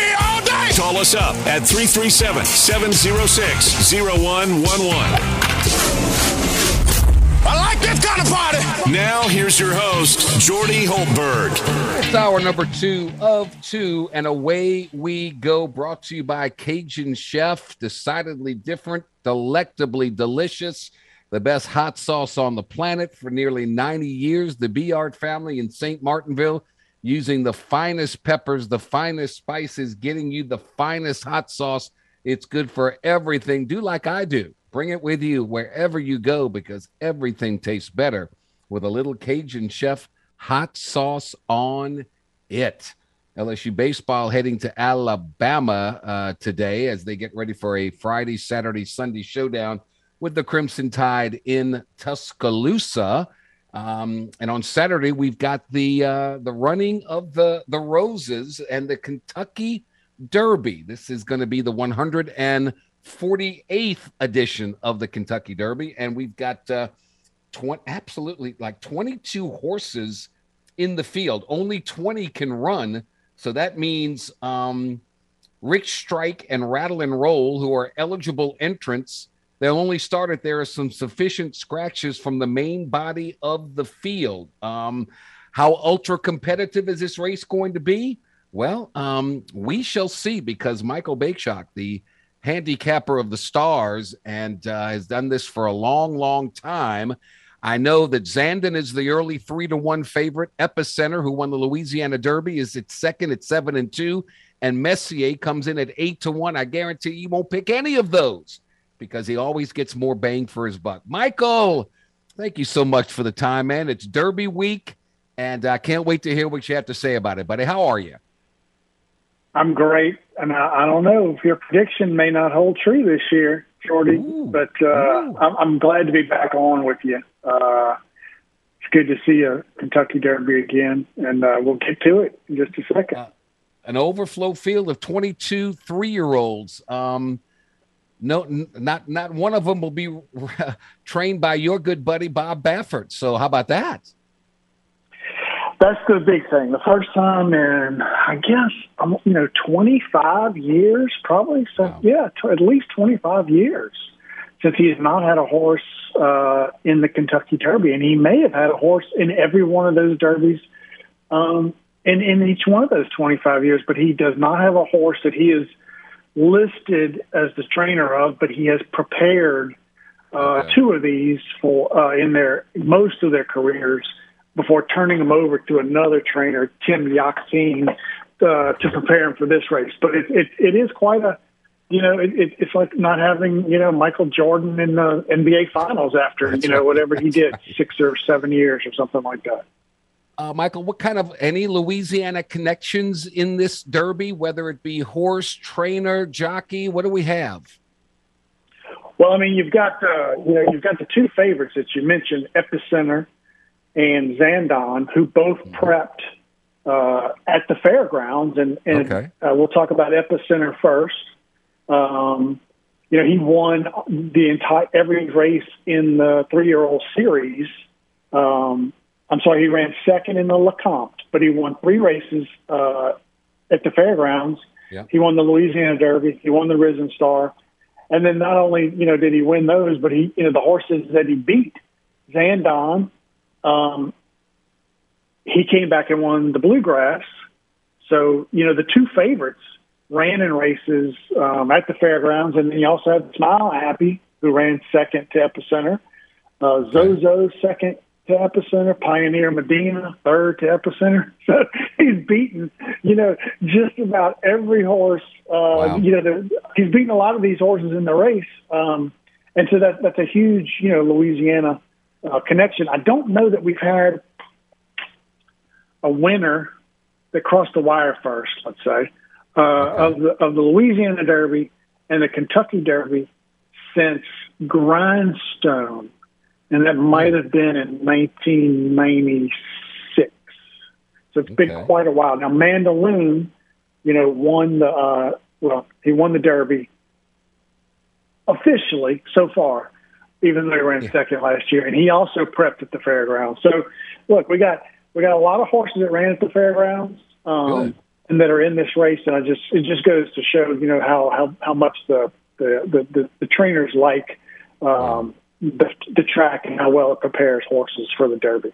all day. Call us up at 337 706 0111. I like this kind of party. Now, here's your host, Jordy Hultberg. It's hour number two of two, and away we go. Brought to you by Cajun Chef. Decidedly different, delectably delicious. The best hot sauce on the planet for nearly 90 years. The Beard family in St. Martinville using the finest peppers, the finest spices, getting you the finest hot sauce. It's good for everything. Do like I do. Bring it with you wherever you go because everything tastes better with a little Cajun Chef hot sauce on it. LSU baseball heading to Alabama uh, today as they get ready for a Friday, Saturday, Sunday showdown with the Crimson Tide in Tuscaloosa. Um, and on Saturday, we've got the uh, the running of the the roses and the Kentucky Derby. This is going to be the 148th edition of the Kentucky Derby, and we've got uh, 20, absolutely like 22 horses in the field. Only 20 can run, so that means um, Rich Strike and Rattle and Roll, who are eligible entrants They'll only start if there are some sufficient scratches from the main body of the field. Um, how ultra competitive is this race going to be? Well, um, we shall see because Michael Bakeshak, the handicapper of the stars, and uh, has done this for a long, long time. I know that Zandon is the early three to one favorite. Epicenter, who won the Louisiana Derby, is at second at seven and two, and Messier comes in at eight to one. I guarantee you won't pick any of those because he always gets more bang for his buck. Michael, thank you so much for the time, man. It's Derby week, and I can't wait to hear what you have to say about it, buddy. How are you? I'm great, and I, I don't know if your prediction may not hold true this year, Jordy, Ooh. but uh, I'm, I'm glad to be back on with you. Uh, it's good to see a Kentucky Derby again, and uh, we'll get to it in just a second. Uh, an overflow field of 22 three-year-olds. Um, no, n- not not one of them will be trained by your good buddy Bob Baffert. So how about that? That's the big thing. The first time in, I guess, you know, 25 years, probably. So, Wow. yeah, t- at least 25 years since he has not had a horse uh, in the Kentucky Derby. And he may have had a horse in every one of those derbies um, in, in each one of those 25 years, but he does not have a horse that he is listed as the trainer of, but he has prepared uh, Okay. two of these for uh, in their most of their careers before turning them over to another trainer, Tim Yakteen, uh, to prepare him for this race. But it, it, it is quite a, you know, it, it, it's like not having, you know, Michael Jordan in the NBA Finals after, That's you know, right. whatever he That's did, right. six or seven years or something like that. Uh, Michael, what kind of any Louisiana connections in this Derby, whether it be horse, trainer, jockey? What do we have? Well, I mean, you've got uh, you know you've got the two favorites that you mentioned, Epicenter and Zandon, who both prepped uh, at the fairgrounds, and, and Okay. uh, we'll talk about Epicenter first. Um, you know, he won the entire every race in the three-year-old series. Um, I'm sorry, he ran second in the Lecomte, but he won three races uh, at the fairgrounds. Yeah. He won the Louisiana Derby. He won the Risen Star. And then not only you know did he win those, but he you know the horses that he beat, Zandon, um, he came back and won the Bluegrass. So you know the two favorites ran in races um, at the fairgrounds, and then you also had Smile Happy who ran second to Epicenter, uh, Zozo second to Epicenter, Pioneer Medina third to Epicenter. So he's beaten, you know, just about every horse. Uh, wow. You know, he's beaten a lot of these horses in the race, um, and so that that's a huge, you know, Louisiana uh, connection. I don't know that we've had a winner that crossed the wire first. Let's say uh, okay. of the of the Louisiana Derby and the Kentucky Derby since Grindstone, and that might have been in 1996. So it's okay. been quite a while now. Mandaloun, you know, won the uh, well, he won the Derby officially so far, even though he ran yeah. second last year, and he also prepped at the fairgrounds. So, look, we got we got a lot of horses that ran at the fairgrounds. Um, and that are in this race, and I just it just goes to show you know how how how much the the the, the, the trainers like um, the the track and how well it prepares horses for the Derby.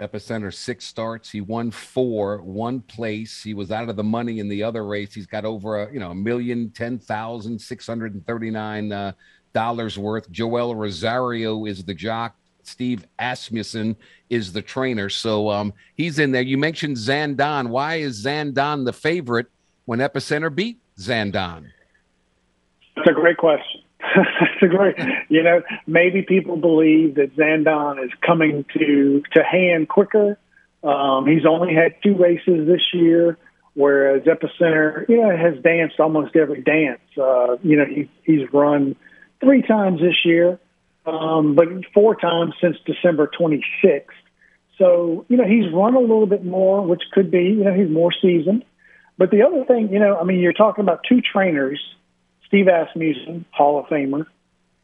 Epicenter six starts. He won four, one place. He was out of the money in the other race. He's got over a you know a million ten thousand six hundred and thirty nine uh, dollars worth. Joel Rosario is the jock. Steve Asmussen is the trainer. So um, he's in there. You mentioned Zandon. Why is Zandon the favorite when Epicenter beat Zandon? That's a great question. That's a great, you know, maybe people believe that Zandon is coming to to hand quicker. Um, he's only had two races this year, whereas Epicenter, you know, has danced almost every dance. Uh, you know, he, he's run three times this year um, but four times since December 26th. So, you know, he's run a little bit more, which could be, you know, he's more seasoned. But the other thing, you know, I mean, you're talking about two trainers, Steve Asmussen, Hall of Famer,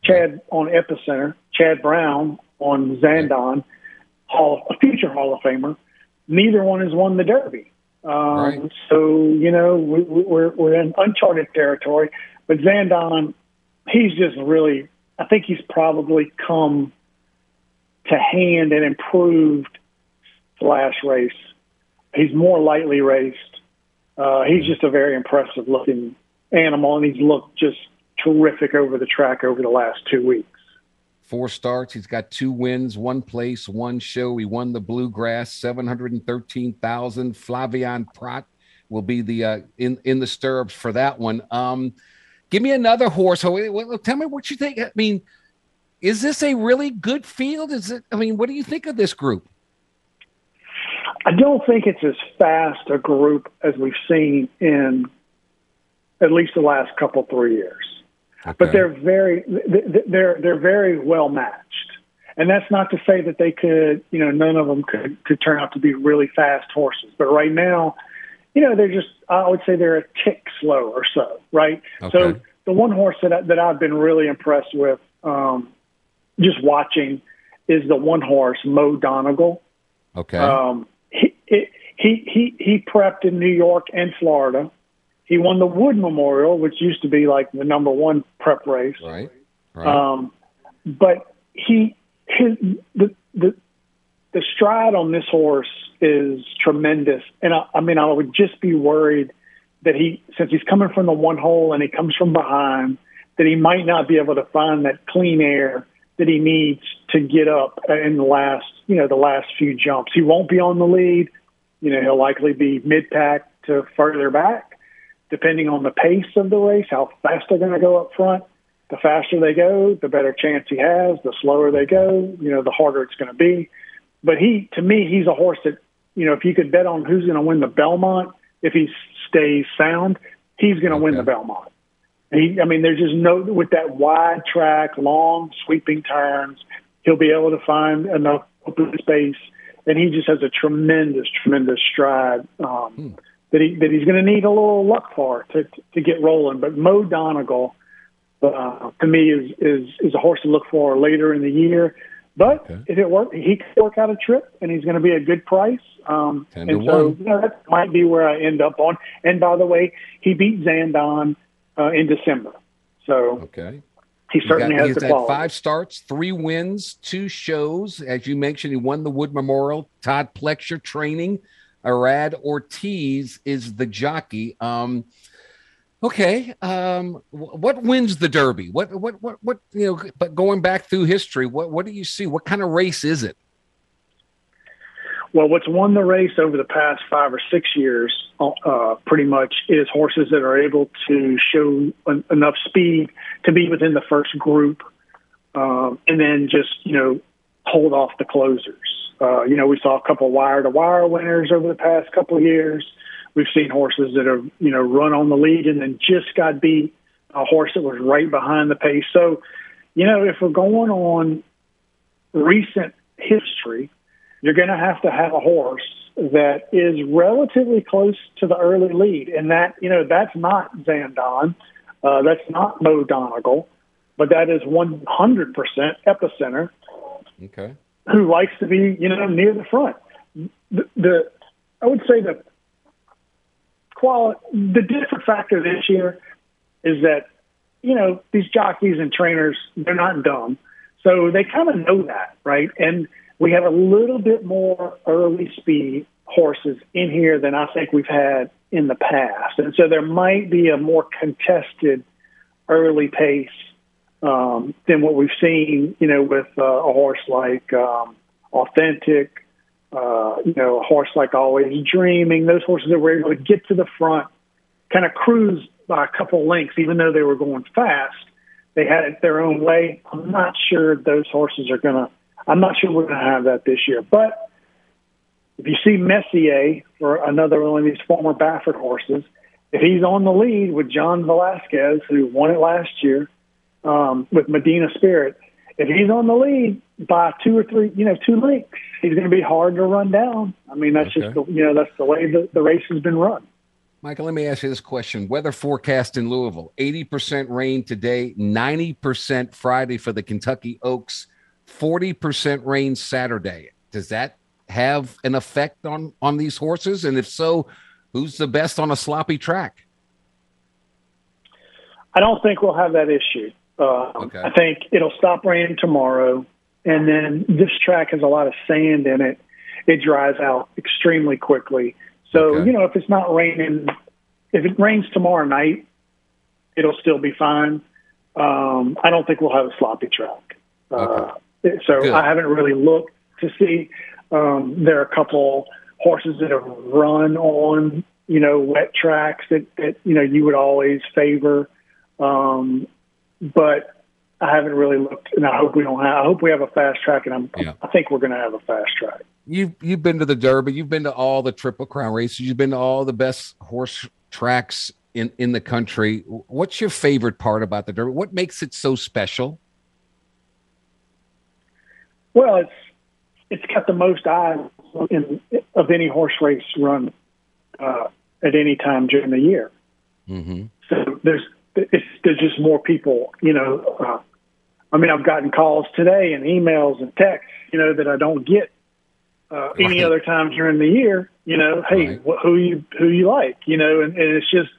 Chad on Epicenter, Chad Brown on Zandon, Hall, a future Hall of Famer. Neither one has won the Derby. Um, right. So, you know, we, we're, we're in uncharted territory. But Zandon, he's just really I think he's probably come to hand and improved last race. He's more lightly raced. Uh, he's just a very impressive looking animal, and he's looked just terrific over the track over the last two weeks. Four starts. He's got two wins, one place, one show. He won the Bluegrass, seven hundred and thirteen thousand. Flavien Prat will be the uh, in in the stirrups for that one. Um, Give me another horse. Tell me what you think. I mean, is this a really good field? Is it? I mean, what do you think of this group? I don't think it's as fast a group as we've seen in at least the last couple three years. Okay. But they're very they're they're very well matched, and that's not to say that they could you know none of them could could turn out to be really fast horses. But right now, you know, they're just, I would say they're a tick slow or so, right? Okay. So the one horse that, I, that I've been really impressed with, um, just watching, is the one horse, Mo Donegal. Okay. Um, he, he, he, he prepped in New York and Florida. He won the Wood Memorial, which used to be like the number one prep race. Right. right. Um, but he, his, the, the, the stride on this horse is tremendous. And I, I mean, I would just be worried that he, since he's coming from the one hole and he comes from behind, that he might not be able to find that clean air that he needs to get up in the last, you know, the last few jumps. He won't be on the lead. You know, he'll likely be mid pack to further back, depending on the pace of the race, how fast they're going to go up front. The faster they go, the better chance he has. The slower they go, you know, the harder it's going to be. But he, to me, he's a horse that you know, if you could bet on who's going to win the Belmont, if he stays sound, he's going to okay. win the Belmont. He, I mean, there's just no with that wide track, long sweeping turns. He'll be able to find enough open space, and he just has a tremendous, tremendous stride um, hmm. That he that he's going to need a little luck for to to get rolling. But Mo Donegal, uh, to me, is is is a horse to look for later in the year. But okay. if it works, he could work out a trip, and he's going to be a good price. Um, and so you know, that might be where I end up on. And by the way, he beat Zandon uh, in December, so okay. He certainly got, has the quality. Five starts, three wins, two shows. As you mentioned, he won the Wood Memorial. Todd Pletcher training. Irad Ortiz is the jockey. Um, Okay. Um, what wins the Derby? What, what, what, what, you know, but going back through history, what, what do you see? What kind of race is it? Well, what's won the race over the past five or six years, uh, pretty much, is horses that are able to show en- enough speed to be within the first group, um, and then just you know hold off the closers. Uh, you know, we saw a couple wire to wire winners over the past couple of years. We've seen horses that have you know run on the lead and then just got beat. A horse that was right behind the pace. So, you know, if we're going on recent history you're going to have to have a horse that is relatively close to the early lead, and that you know that's not Zandon, uh, that's not Mo Donegal, but that is 100% epicenter. Okay. Who likes to be you know near the front? The, the I would say the quality, the different factor this year is that you know these jockeys and trainers they're not dumb, so they kind of know that, right? And we have a little bit more early speed horses in here than I think we've had in the past. And so there might be a more contested early pace um, than what we've seen, you know, with uh, a horse like um, Authentic, uh, you know, a horse like Always Dreaming, those horses that were able to get to the front, kind of cruise by a couple lengths, even though they were going fast. They had it their own way. I'm not sure those horses are going to I'm not sure we're going to have that this year. But if you see Messier for another one of these former Baffert horses, if he's on the lead with John Velazquez, who won it last year um, with Medina Spirit, if he's on the lead by two or three, you know, two lengths, he's going to be hard to run down. I mean, that's okay. just the, you know that's the way the, the race has been run. Michael, let me ask you this question. Weather forecast in Louisville 80% rain today, 90% Friday for the Kentucky Oaks. 40% rain Saturday. Does that have an effect on on these horses? And if so, who's the best on a sloppy track? I don't think we'll have that issue. Uh, okay. I think it'll stop raining tomorrow, and then this track has a lot of sand in it. It dries out extremely quickly. So okay. you know, if it's not raining, if it rains tomorrow night, it'll still be fine. Um, I don't think we'll have a sloppy track. Uh. So Good. I haven't really looked to see. Um, there are a couple horses that have run on, you know, wet tracks that, that you know you would always favor, um, but I haven't really looked, and I hope we don't have. I hope we have a fast track, and I'm. Yeah. I think we're going to have a fast track. You've you've been to the Derby, you've been to all the Triple Crown races, you've been to all the best horse tracks in in the country. What's your favorite part about the Derby? What makes it so special? Well, it's it's got the most eyes in, of any horse race run uh, at any time during the year. Mm-hmm. So there's it's, there's just more people. You know, uh, I mean, I've gotten calls today and emails and texts. You know that I don't get uh, any other time during the year. You know, hey, right. wh- who you who you like? You know, and, and it's just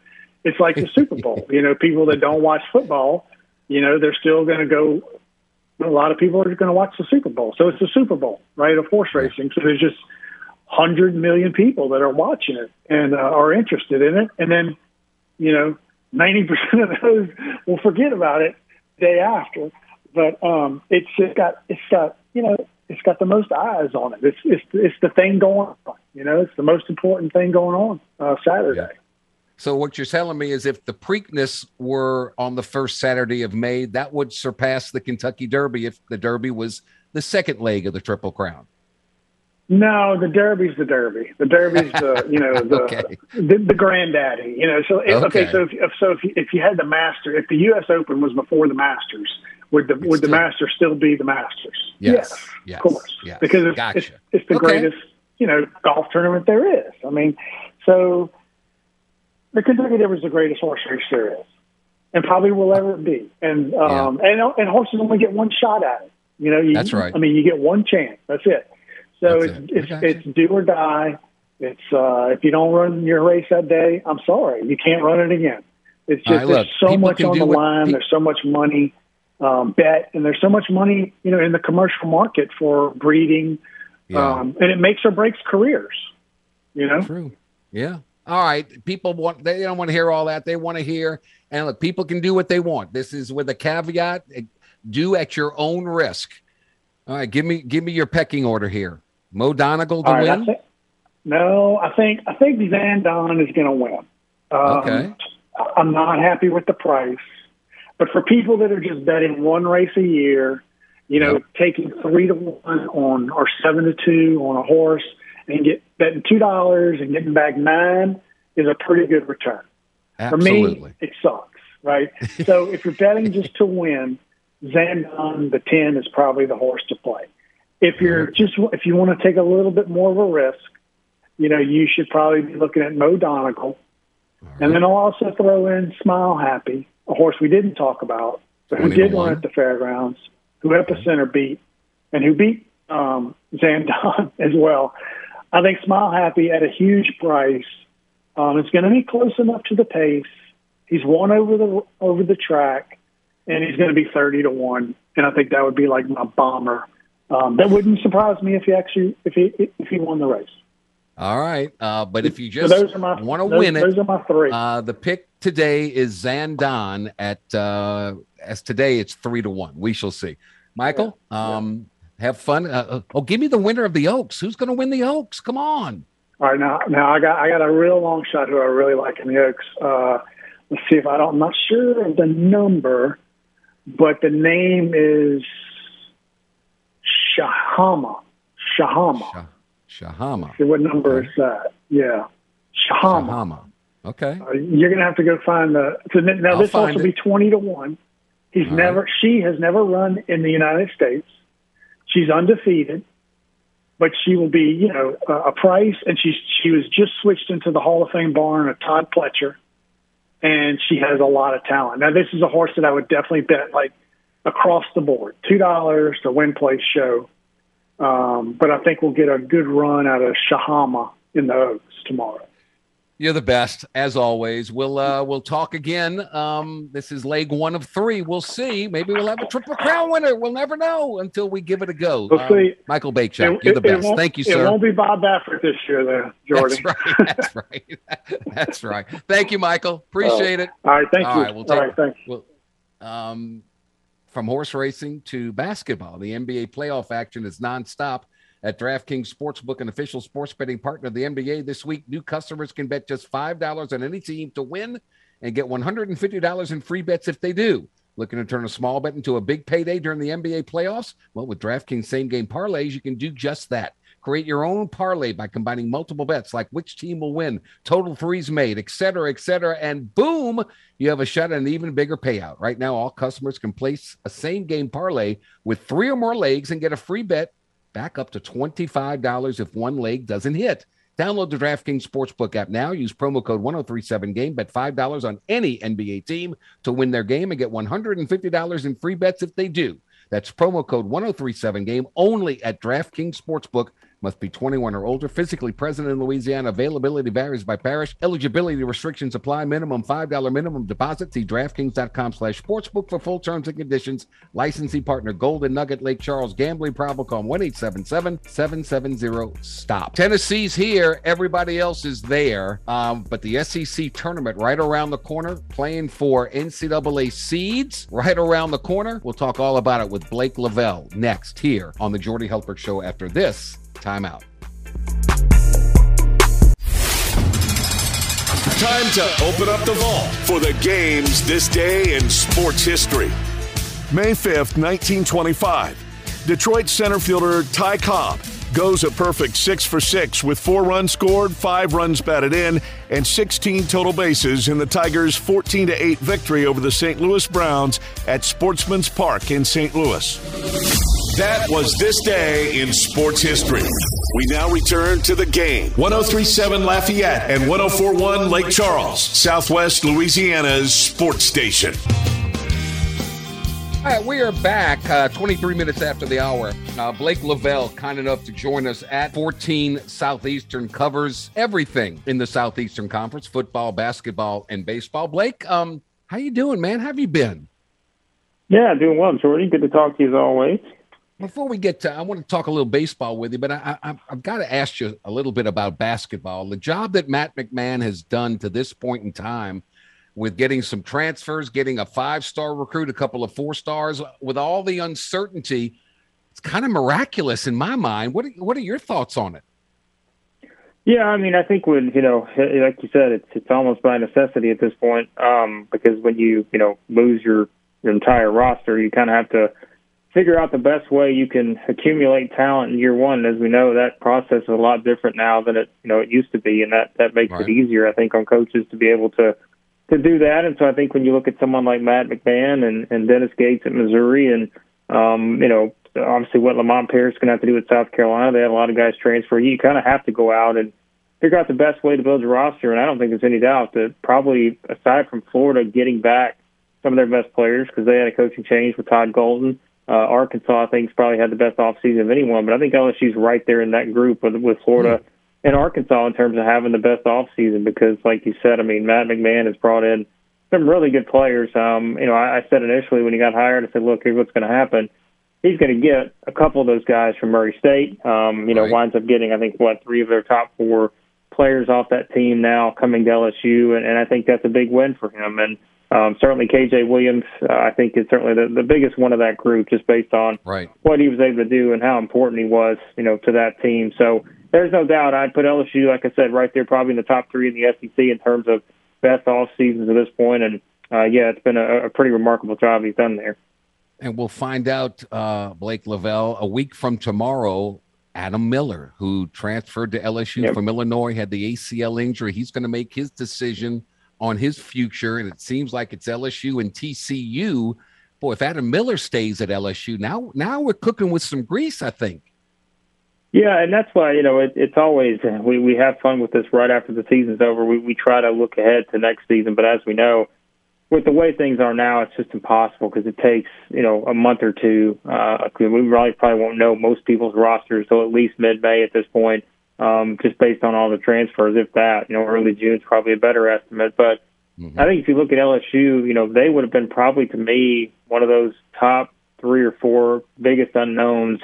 it's like the Super Bowl. you know, people that don't watch football, you know, they're still going to go a lot of people are going to watch the Super Bowl. So it's the Super Bowl, right, of horse racing. So there's just 100 million people that are watching it and uh, are interested in it. And then, you know, 90% of those will forget about it the day after. But um, it's just got, it's got, you know, it's got the most eyes on it. It's, it's, it's the thing going on, you know, it's the most important thing going on uh, Saturday. Yeah. So what you're telling me is if the Preakness were on the first Saturday of May, that would surpass the Kentucky Derby if the Derby was the second leg of the Triple Crown. No, the Derby's the Derby. The Derby's the you know the okay. the, the, granddaddy. You know, so if, okay. okay. so if so if you, if you had the Master, if the U.S. Open was before the Masters, would the it's would still, the Masters still be the Masters? Yes, yes, yes of course, yes. because it's, gotcha. it's, it's the okay. greatest you know golf tournament there is. I mean, so the Kentucky Derby is the greatest horse race there is, and probably will ever be. And um, yeah. and and horses only get one shot at it. You know, you, that's right. I mean, you get one chance. That's it. So that's it's it. it's, it's do or die. It's uh, if you don't run your race that day, I'm sorry, you can't run it again. It's just right, there's so much on the line. Pe- there's so much money um, bet, and there's so much money, you know, in the commercial market for breeding, yeah. um, and it makes or breaks careers. You know, true. Yeah, all right, people want they don't want to hear all that. They want to hear and look, people can do what they want. This is with a caveat, do at your own risk. All right, give me give me your pecking order here. Mo Donegal to right, I win. thi- no, I think I think Zandon is going to win. Um, Okay. I- I'm not happy with the price, but for people that are just betting one race a year, you know, Yep. taking three to one on or seven to two on a horse and get betting two dollars and getting back nine is a pretty good return. For Absolutely. me, it sucks, right? so if you're betting just to win, Zandon the ten is probably the horse to play. If you're just if you want to take a little bit more of a risk, you know, you should probably be looking at Mo Donegal. And then I'll also throw in Smile Happy, a horse we didn't talk about, but who did run at the fairgrounds, who Epicenter beat, and who beat um, Zandon as well. I think Smile Happy at a huge price um, is going to be close enough to the pace. He's won over the over the track, and he's going to be thirty to one. And I think that would be like my bomber. Um, that wouldn't surprise me if he actually if he if he won the race. All right. Uh, but if you just my want to win it, Those are my three. uh, the pick today is Zandon at uh, as today it's three to one. We shall see. Michael, um, have fun. Uh, uh, oh, give me the winner of the Oaks. Who's going to win the Oaks? Come on. All right, now now I got I got a real long shot who I really like in the Oaks. Uh, let's see if I don't. I'm not sure of the number, but the name is Shahama. Shahama. Shah- Shahama. See what number is that? Yeah, Shahama. Shahama. Okay. Uh, you're gonna have to go find the. So now I'll this also it. be twenty to one. He's All never. She has never run in the United States. She's undefeated, but she will be, you know, a, a price. And she's she was just switched into the Hall of Fame barn of Todd Pletcher, and she has a lot of talent. Now this is a horse that I would definitely bet like across the board, two dollars to win place show. Um, but I think we'll get a good run out of Shahama in the Oaks tomorrow. You're the best, as always. We'll uh, we'll talk again. Um, this is leg one of three. We'll see. Maybe we'll have a triple crown winner. We'll never know until we give it a go. We'll Um, see. Michael Beychok, you're the best. Thank you, sir. It won't be Bob Baffert this year, though, Jordan. That's right. That's right. That's right. Thank you, Michael. Appreciate it. All right, thank All you. right, we'll All take- right, thanks. Well, um, from horse racing to basketball, the NBA playoff action is nonstop at DraftKings Sportsbook, an official sports betting partner of the NBA. This week, new customers can bet just $5 on any team to win and get $150 in free bets if they do. Looking to turn a small bet into a big payday during the NBA playoffs? Well, with DraftKings same game parlays, you can do just that. Create your own parlay by combining multiple bets like which team will win, total threes made, et cetera, et cetera. And boom, you have a shot at an even bigger payout. Right now, all customers can place a same game parlay with three or more legs and get a free bet back up to $25 if one leg doesn't hit. Download the DraftKings Sportsbook app now. Use promo code 1037game. Bet $5 on any NBA team to win their game and get $150 in free bets if they do. That's promo code 1037game only at DraftKings Sportsbook. Must be 21 or older, physically present in Louisiana. Availability varies by parish. Eligibility restrictions apply. Minimum $5 minimum deposit. See DraftKings.com slash sportsbook for full terms and conditions. Licensee partner Golden Nugget Lake Charles. Gambling problem call 1-877-770-STOP. Tennessee's here. Everybody else is there. Um, but the SEC tournament right around the corner, playing for NCAA seeds right around the corner. We'll talk all about it with Blake Lavelle next here on the Jordy Hultberg Show after this timeout. Time to open up the vault for the games this day in sports history. May 5th, 1925. Detroit center fielder Ty Cobb goes a perfect six for six with four runs scored, five runs batted in, and 16 total bases in the Tigers' 14 8 victory over the St. Louis Browns at Sportsman's Park in St. Louis. That was this day in sports history. We now return to the game. 1037 Lafayette and 1041 Lake Charles, Southwest Louisiana's sports station. All right, we are back uh, 23 minutes after the hour. Uh, Blake Lavelle, kind enough to join us at 14 Southeastern, covers everything in the Southeastern Conference: football, basketball, and baseball. Blake, um, how you doing, man? How have you been? Yeah, doing well, Jordy. Good to talk to you as always. Before we get to, I want to talk a little baseball with you, but I, I, I've got to ask you a little bit about basketball. The job that Matt McMahon has done to this point in time with getting some transfers, getting a five star recruit, a couple of four stars, with all the uncertainty. it's kind of miraculous in my mind. What are, what are your thoughts on it? Yeah, I mean, I think when you know, like you said, it's it's almost by necessity at this point, um, because when you you know lose your your entire roster, you kind of have to figure out the best way you can accumulate talent in year one. As we know, that process is a lot different now than it you know it used to be, and that that makes right. it easier, I think, on coaches to be able to to do that. And so I think when you look at someone like Matt McMahon and and Dennis Gates at Missouri, and um, you know, obviously what Lamont Paris is going to have to do with South Carolina, they had a lot of guys transfer. You kind of have to go out and figure out the best way to build your roster. And I don't think there's any doubt that probably aside from Florida getting back some of their best players because they had a coaching change with Todd Golden uh, Arkansas, I think, probably had the best offseason of anyone, but I think LSU's right there in that group with, with Florida mm-hmm. And Arkansas in terms of having the best offseason because, like you said, I mean, Matt McMahon has brought in some really good players. Um, you know, I, I said initially when he got hired, I said, look, here's what's going to happen. He's going to get a couple of those guys from Murray State. Um, you know, right. winds up getting, I think, what, three of their top four players off that team now coming to LSU, and, and I think that's a big win for him. And um, certainly, KJ Williams, uh, I think, is certainly the, the biggest one of that group, just based on right. what he was able to do and how important he was, you know, to that team. So there's no doubt I'd put LSU, like I said, right there, probably in the top three in the SEC in terms of best off seasons at this point. And uh, yeah, it's been a, a pretty remarkable job he's done there. And we'll find out, uh, Blake Lavelle, a week from tomorrow. Adam Miller, who transferred to LSU yep. from Illinois, had the ACL injury. He's going to make his decision on his future, and it seems like it's LSU and TCU. Boy, if Adam Miller stays at LSU, now now we're cooking with some grease, I think. Yeah, and that's why you know it, it's always we we have fun with this right after the season's over. We we try to look ahead to next season, but as we know, with the way things are now, it's just impossible because it takes you know a month or two. Uh, we really probably won't know most people's rosters until at least mid-May at this point um, just based on all the transfers, if that. You know, early June is probably a better estimate. But mm-hmm. I think if you look at LSU, you know, they would have been probably to me one of those top three or four biggest unknowns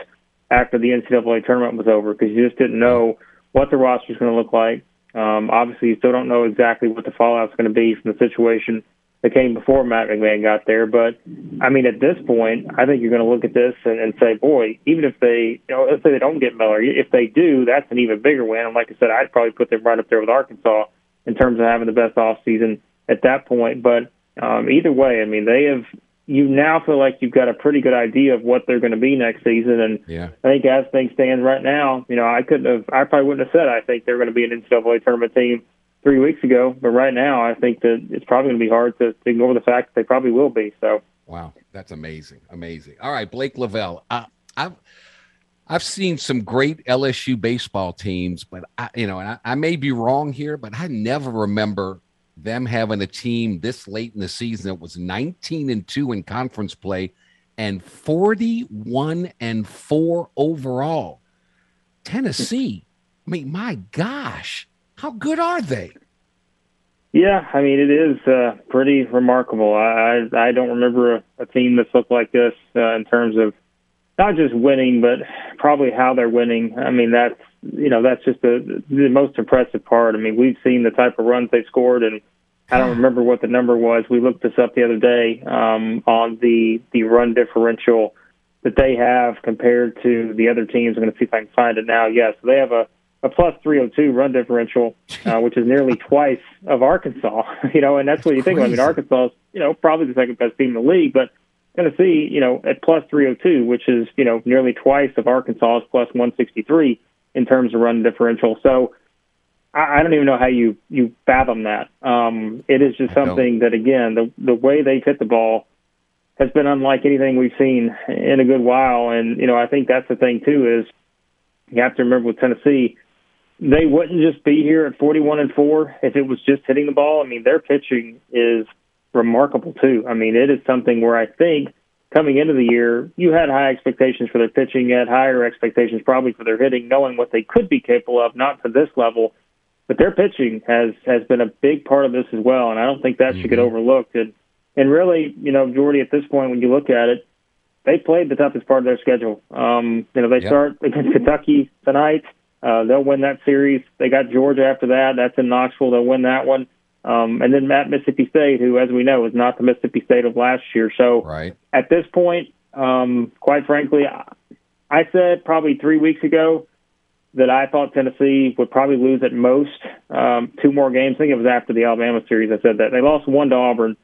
after the NCAA tournament was over because you just didn't know what the roster is going to look like. Um, obviously, you still don't know exactly what the fallout is going to be from the situation that came before Matt McMahon got there. But I mean, at this point, I think you're going to look at this and, and say, boy, even if they, you know, let's say they don't get Miller, if they do, that's an even bigger win. And like I said, I'd probably put them right up there with Arkansas in terms of having the best off season at that point. But um, either way, I mean, they have. You now feel like you've got a pretty good idea of what they're going to be next season, and yeah. I think as things stand right now, you know, I couldn't have, I probably wouldn't have said I think they're going to be an NCAA tournament team three weeks ago. But right now, I think that it's probably going to be hard to, to ignore the fact that they probably will be. So, wow, that's amazing, amazing. All right, Blake Lavelle, uh, I've I've seen some great LSU baseball teams, but I, you know, and I, I may be wrong here, but I never remember them having a team this late in the season that was 19 and 2 in conference play and 41 and 4 overall. Tennessee, I mean, my gosh, how good are they? Yeah, I mean it is uh, pretty remarkable. I I don't remember a, a team that's looked like this uh, in terms of not just winning, but probably how they're winning. I mean that's you know that's just the the most impressive part. I mean we've seen the type of runs they've scored, and I don't remember what the number was. We looked this up the other day um, on the the run differential that they have compared to the other teams. I'm going to see if I can find it now. Yes, yeah, so they have a a plus 302 run differential, uh, which is nearly twice of Arkansas. You know, and that's what you think. Of. I mean, Arkansas is you know probably the second best team in the league, but Tennessee, you know, at plus 302, which is you know nearly twice of Arkansas's plus 163 in terms of run differential. So I, I don't even know how you you fathom that. Um, it is just something that again, the the way they hit the ball has been unlike anything we've seen in a good while. And you know, I think that's the thing too is you have to remember with Tennessee they wouldn't just be here at 41 and 4 if it was just hitting the ball. I mean, their pitching is remarkable too. I mean, it is something where I think coming into the year, you had high expectations for their pitching, you had higher expectations probably for their hitting, knowing what they could be capable of, not to this level. But their pitching has has been a big part of this as well, and I don't think that mm-hmm. should get mm-hmm. overlooked. And and really, you know, Jordy, at this point, when you look at it, they played the toughest part of their schedule. Um, you know, they yep. start against Kentucky tonight. Uh, they'll win that series. They got Georgia after that. That's in Knoxville. They'll win that one. Um, and then Matt Mississippi State, who, as we know, is not the Mississippi State of last year. So right. at this point, um, quite frankly, I said probably three weeks ago that I thought Tennessee would probably lose at most um, two more games. I think it was after the Alabama series. I said that they lost one to Auburn.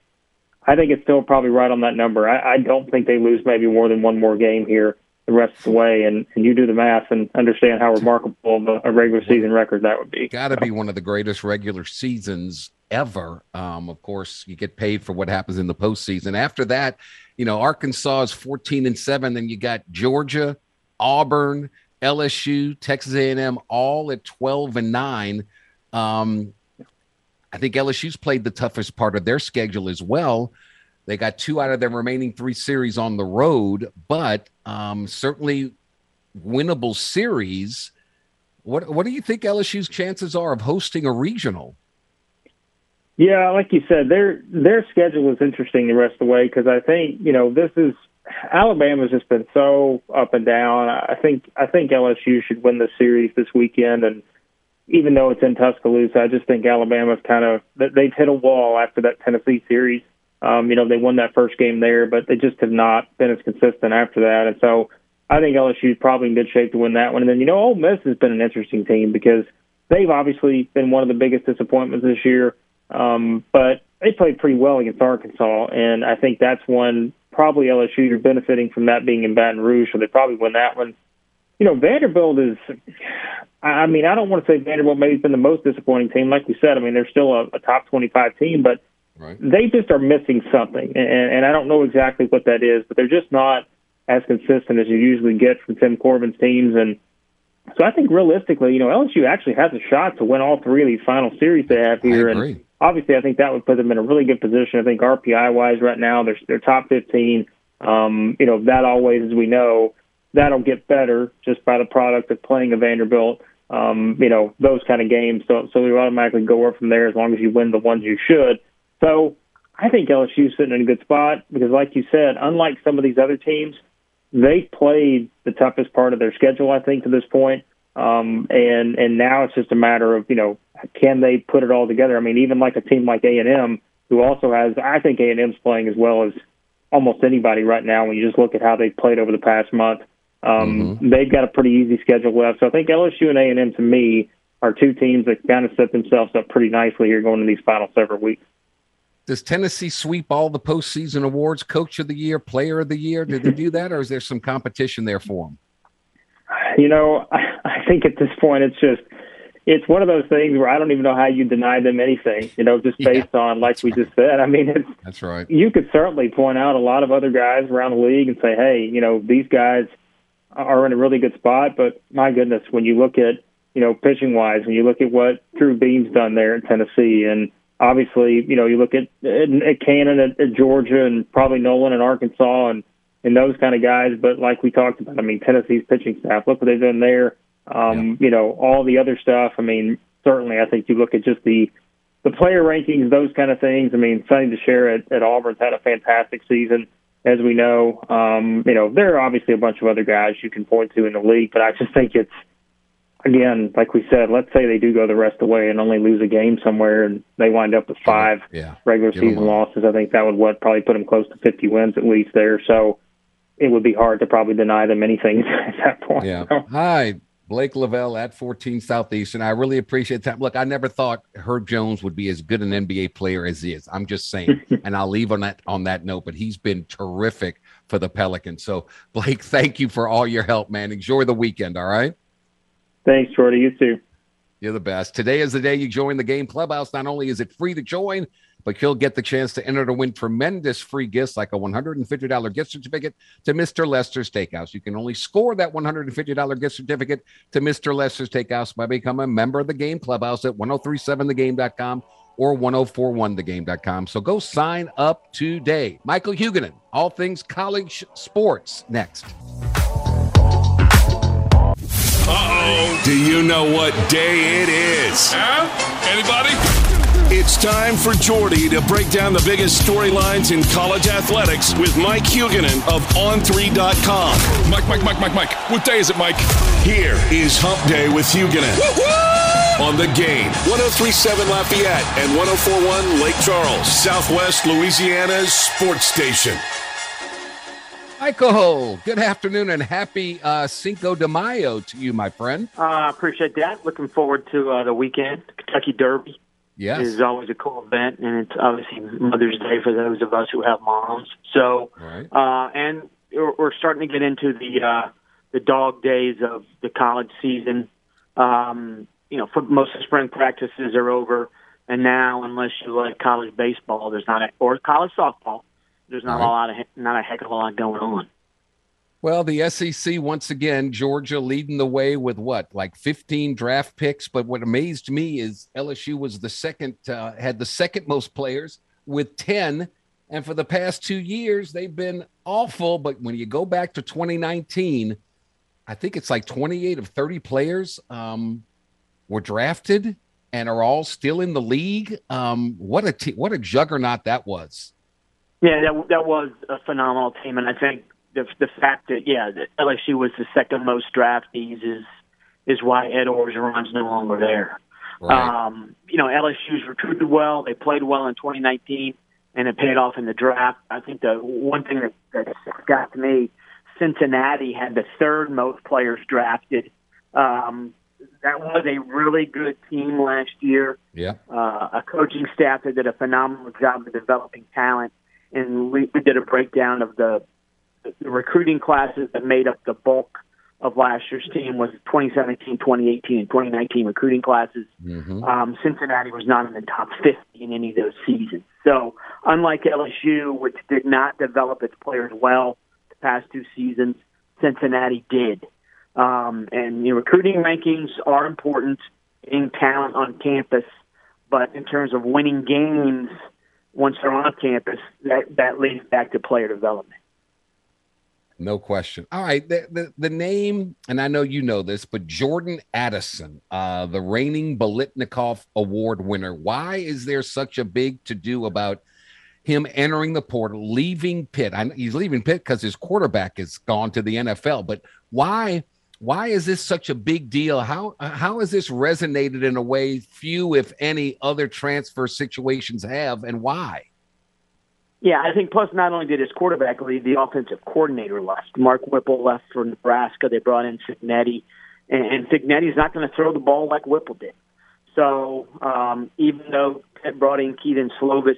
I think it's still probably right on that number. I, I don't think they lose maybe more than one more game here the rest of the way. And, and you do the math and understand how remarkable a regular season record that would be. Got to be one of the greatest regular seasons ever. Um, of course, you get paid for what happens in the postseason. After that, you know, Arkansas is 14 and seven. Then you got Georgia, Auburn, LSU, Texas A&M, all at 12 and nine. Um, I think LSU's played the toughest part of their schedule as well. They got two out of their remaining three series on the road, but um, certainly winnable series. What what do you think LSU's chances are of hosting a regional? Yeah, like you said, their their schedule is interesting the rest of the way because I think you know this is Alabama's just been so up and down. I think I think LSU should win the series this weekend, and even though it's in Tuscaloosa, I just think Alabama's kind of they've hit a wall after that Tennessee series. Um, you know, they won that first game there, but they just have not been as consistent after that, and so I think LSU is probably in good shape to win that one. And then you know, Ole Miss has been an interesting team because they've obviously been one of the biggest disappointments this year. Um, but they played pretty well against Arkansas, and I think that's one probably LSU you're benefiting from that being in Baton Rouge, so they probably win that one. You know, Vanderbilt is. I mean, I don't want to say Vanderbilt maybe been the most disappointing team. Like we said, I mean, they're still a, a top 25 team, but right. they just are missing something, and, and I don't know exactly what that is. But they're just not as consistent as you usually get from Tim Corbin's teams, and so I think realistically, you know, LSU actually has a shot to win all three of these final series they have here, and obviously, I think that would put them in a really good position. I think RPI wise, right now, they're they're top 15. Um, you know, that always, as we know, that'll get better just by the product of playing a Vanderbilt. Um, you know, those kind of games. So, so you automatically go up from there as long as you win the ones you should. So, I think LSU's sitting in a good spot because, like you said, unlike some of these other teams, they played the toughest part of their schedule. I think to this point. Um, and and now it's just a matter of you know can they put it all together? I mean, even like a team like A and M, who also has, I think A and M's playing as well as almost anybody right now. When you just look at how they've played over the past month, um, mm-hmm. they've got a pretty easy schedule left. So I think LSU and A and M to me are two teams that kind of set themselves up pretty nicely here going into these final several weeks. Does Tennessee sweep all the postseason awards? Coach of the year, Player of the year? Did they do that, or is there some competition there for them? You know, I, I think at this point it's just it's one of those things where I don't even know how you deny them anything, you know, just based yeah, on like we right. just said. I mean, it's that's right. You could certainly point out a lot of other guys around the league and say, hey, you know, these guys are in a really good spot. But my goodness, when you look at you know pitching wise, when you look at what Drew Beam's done there in Tennessee, and obviously, you know, you look at at Cannon at, at Georgia, and probably Noland in Arkansas, and and those kind of guys. But like we talked about, I mean, Tennessee's pitching staff. Look what they've done there um, yeah. You know, all the other stuff. I mean, certainly, I think you look at just the the player rankings, those kind of things. I mean, Sonny DiChiara at, at Auburn's had a fantastic season, as we know. Um, you know, there are obviously a bunch of other guys you can point to in the league, but I just think it's again, like we said, let's say they do go the rest of the way and only lose a game somewhere, and they wind up with five yeah. regular Give season losses. I think that would what probably put them close to 50 wins at least there. So it would be hard to probably deny them anything at that point. Yeah. Hi, Blake Lavelle at 14 Southeastern. I really appreciate that. Look, I never thought Herb Jones would be as good an NBA player as he is. I'm just saying, and I'll leave on that on that note. But he's been terrific for the Pelicans. So, Blake, thank you for all your help, man. Enjoy the weekend. All right. Thanks, Jordy. You too. You're the best. Today is the day you join the game clubhouse. Not only is it free to join, but you'll get the chance to enter to win tremendous free gifts like a $150 gift certificate to Mr. Lester's Steakhouse. You can only score that $150 gift certificate to Mr. Lester's Steakhouse by becoming a member of the Game Clubhouse at 1037thegame.com or 1041thegame.com. So go sign up today. Michael Huguenin, all things college sports, next. Uh-oh. Do you know what day it is? Huh? Anybody? It's time for Jordy to break down the biggest storylines in college athletics with Mike Huguenin of On3.com. Mike, Mike, Mike, Mike, Mike. What day is it, Mike? Here is Hump Day with Huguenin. On the game, 1037 Lafayette and 1041 Lake Charles, Southwest Louisiana's sports station. Michael, good afternoon and happy uh, Cinco de Mayo to you, my friend. I uh, appreciate that. Looking forward to uh, the weekend. Kentucky Derby yes. is always a cool event, and it's obviously Mother's Day for those of us who have moms. So, right. uh, and we're starting to get into the uh, the dog days of the college season. Um, you know, for most of the spring practices are over, and now, unless you like college baseball, there's not a, or college softball there's not right. a lot of not a heck of a lot going on. Well, the SEC once again, Georgia leading the way with what, like 15 draft picks. But what amazed me is LSU was the second, uh, had the second most players with 10. And for the past two years, they've been awful. But when you go back to 2019, I think it's like 28 of 30 players um, were drafted and are all still in the league. Um, what a t- what a juggernaut that was. Yeah, that that was a phenomenal team, and I think the the fact that yeah, that LSU was the second most draftees is is why Ed Orgeron's no longer there. Right. Um, you know, LSU's recruited well. They played well in 2019, and it paid off in the draft. I think the one thing that, that got to me, Cincinnati had the third most players drafted. Um, that was a really good team last year. Yeah. Uh, a coaching staff that did a phenomenal job of developing talent and we, we did a breakdown of the, the recruiting classes that made up the bulk of last year's team was 2017, 2018, and 2019 recruiting classes. Mm-hmm. Um, Cincinnati was not in the top 50 in any of those seasons. So, unlike LSU, which did not develop its players well the past two seasons, Cincinnati did. Um, and you know, recruiting rankings are important in talent on campus, but in terms of winning games – once they're on campus, that, that leads back to player development. No question. All right. The, the, the, name, and I know you know this, but Jordan Addison, uh, the reigning Biletnikoff Award winner. Why is there such a big to do about him entering the portal, leaving Pitt? I, he's leaving Pitt because his quarterback is gone to the NFL, but why why is this such a big deal? How how has this resonated in a way few, if any, other transfer situations have, and why? Yeah, I think plus not only did his quarterback leave, the offensive coordinator left. Mark Whipple left for Nebraska. They brought in Cignetti, and, and Cignetti's not going to throw the ball like Whipple did. So um, even though Pitt brought in Kedon Slovis,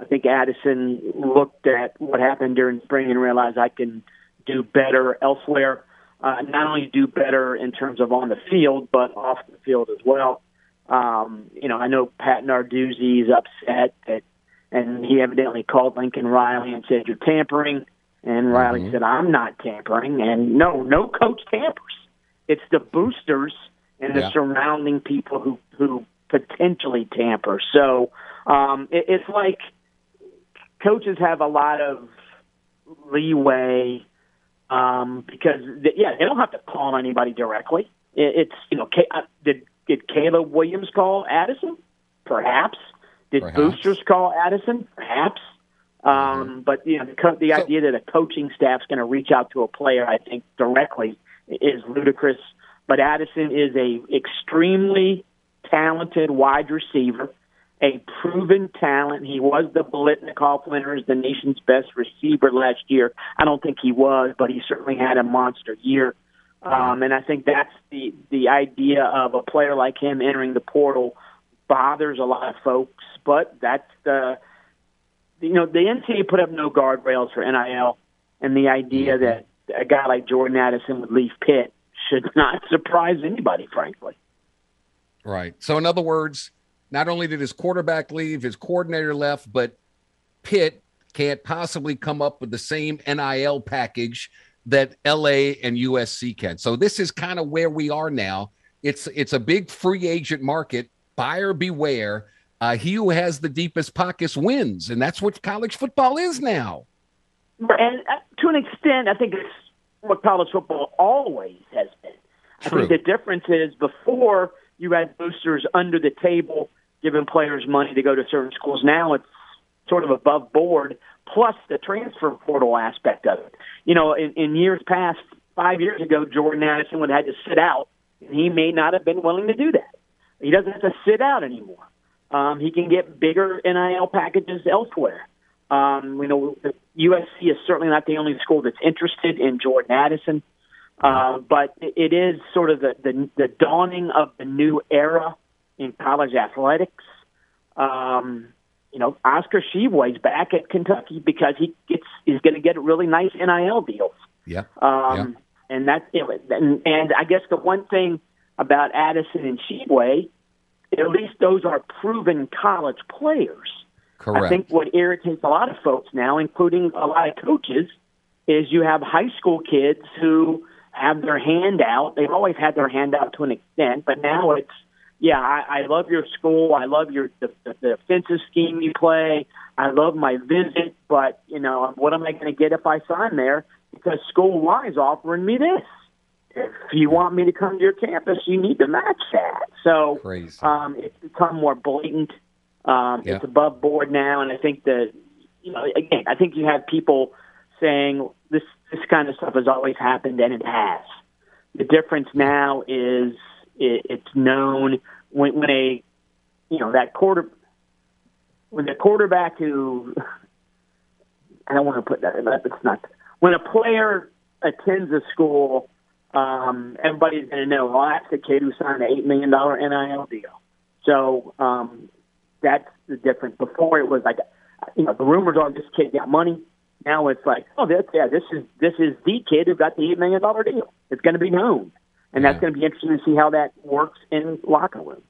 I think Addison looked at what happened during spring and realized I can do better elsewhere uh, not only do better in terms of on the field, but off the field as well. Um, you know, I know Pat Narduzzi is upset that, and he evidently called Lincoln Riley and said, You're tampering. And Riley mm-hmm. said, I'm not tampering. And no, no coach tampers. It's the boosters and the yeah. surrounding people who, who potentially tamper. So um, it, it's like coaches have a lot of leeway um, because they, yeah, they don't have to call on anybody directly. It, it's you know, uh, did did Caleb Williams call Addison? Perhaps. Did Perhaps. boosters call Addison? Perhaps. Um, mm-hmm. But you know, the, co- the so, idea that a coaching staff's going to reach out to a player, I think, directly is ludicrous. But Addison is a extremely talented wide receiver a proven talent. He was the Biletnikoff winner as the nation's best receiver last year. I don't think he was, but he certainly had a monster year. Um, and I think that's the the idea of a player like him entering the portal bothers a lot of folks. But that's the you know the NCAA put up no guardrails for NIL, and the idea that a guy like Jordan Addison would leave Pitt should not surprise anybody, frankly. Right. So, in other words, not only did his quarterback leave, his coordinator left, but Pitt can't possibly come up with the same NIL package that LA and USC can. So this is kind of where we are now. It's it's a big free agent market. Buyer beware. Uh, he who has the deepest pockets wins, and that's what college football is now. And uh, to an extent, I think it's what college football always has been. True. I think the difference is before you had boosters under the table giving players money to go to certain schools. Now it's sort of above board, plus the transfer portal aspect of it. You know, in, in years past, five years ago, Jordan Addison would have had to sit out, and he may not have been willing to do that. He doesn't have to sit out anymore. Um, he can get bigger NIL packages elsewhere. Um, we know USC is certainly not the only school that's interested in Jordan Addison, uh, but it is sort of the, the the dawning of the new era in college athletics. Um, you know, Oscar Tshiebwe's back at Kentucky because he gets is going to get really nice NIL deals. Yeah. Um, yeah. And know, and, and I guess the one thing about Addison and Tshiebwe, at least those are proven college players. Correct. I think what irritates a lot of folks now, including a lot of coaches, is you have high school kids who have their hand out. They've always had their hand out to an extent, but now it's yeah, I, I love your school. I love your the, the, the offensive scheme you play. I love my visit, but you know what am I going to get if I sign there? Because school Y is offering me this. If you want me to come to your campus, you need to match that. So Crazy. um, it's become more blatant. Um, Yeah. It's above board now, and I think that you know again, I think you have people saying this this kind of stuff has always happened, and it has. The difference now is it, it's known when, when a you know that quarter when the quarterback who I don't want to put that in it's not when a player attends a school, um, everybody's going to know. Well, that's the kid who signed an eight million dollar NIL deal. So um, that's the difference. Before it was like, you know, the rumors are this kid got money. Now it's like, oh, yeah, this is this is the kid who got the eight million dollar deal. It's going to be known, and that's going to be interesting to see how that works in locker rooms.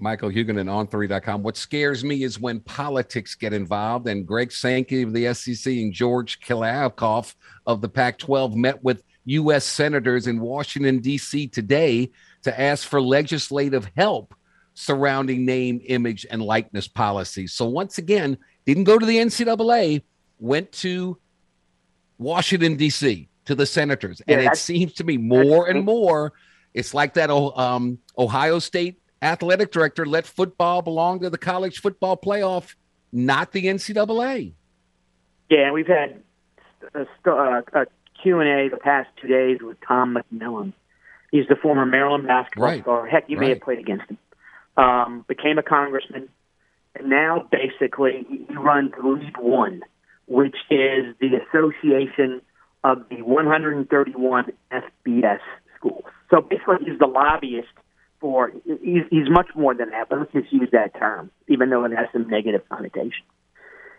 Michael Huguenin on 3.com. What scares me is when politics get involved, and Greg Sankey of the SEC and George Kliavkoff of the Pac 12 met with U.S. senators in Washington, D.C. today to ask for legislative help surrounding name, image, and likeness policies. So, once again, didn't go to the NCAA, went to Washington, D.C., to the senators. Yeah, and it seems to me more and more, it's like that oh, um, Ohio State athletic director let football belong to the college football playoff, not the NCAA. Yeah, we've had a, a, a Q&A the past two days with Tom McMillan. He's the former Maryland basketball Right. star. Heck, you may have played against him. Um, became a congressman, and now basically he runs Lead One, which is the association of the 131 FBS schools. So basically, he's the lobbyist for. He's, he's much more than that, but let's just use that term, even though it has some negative connotation.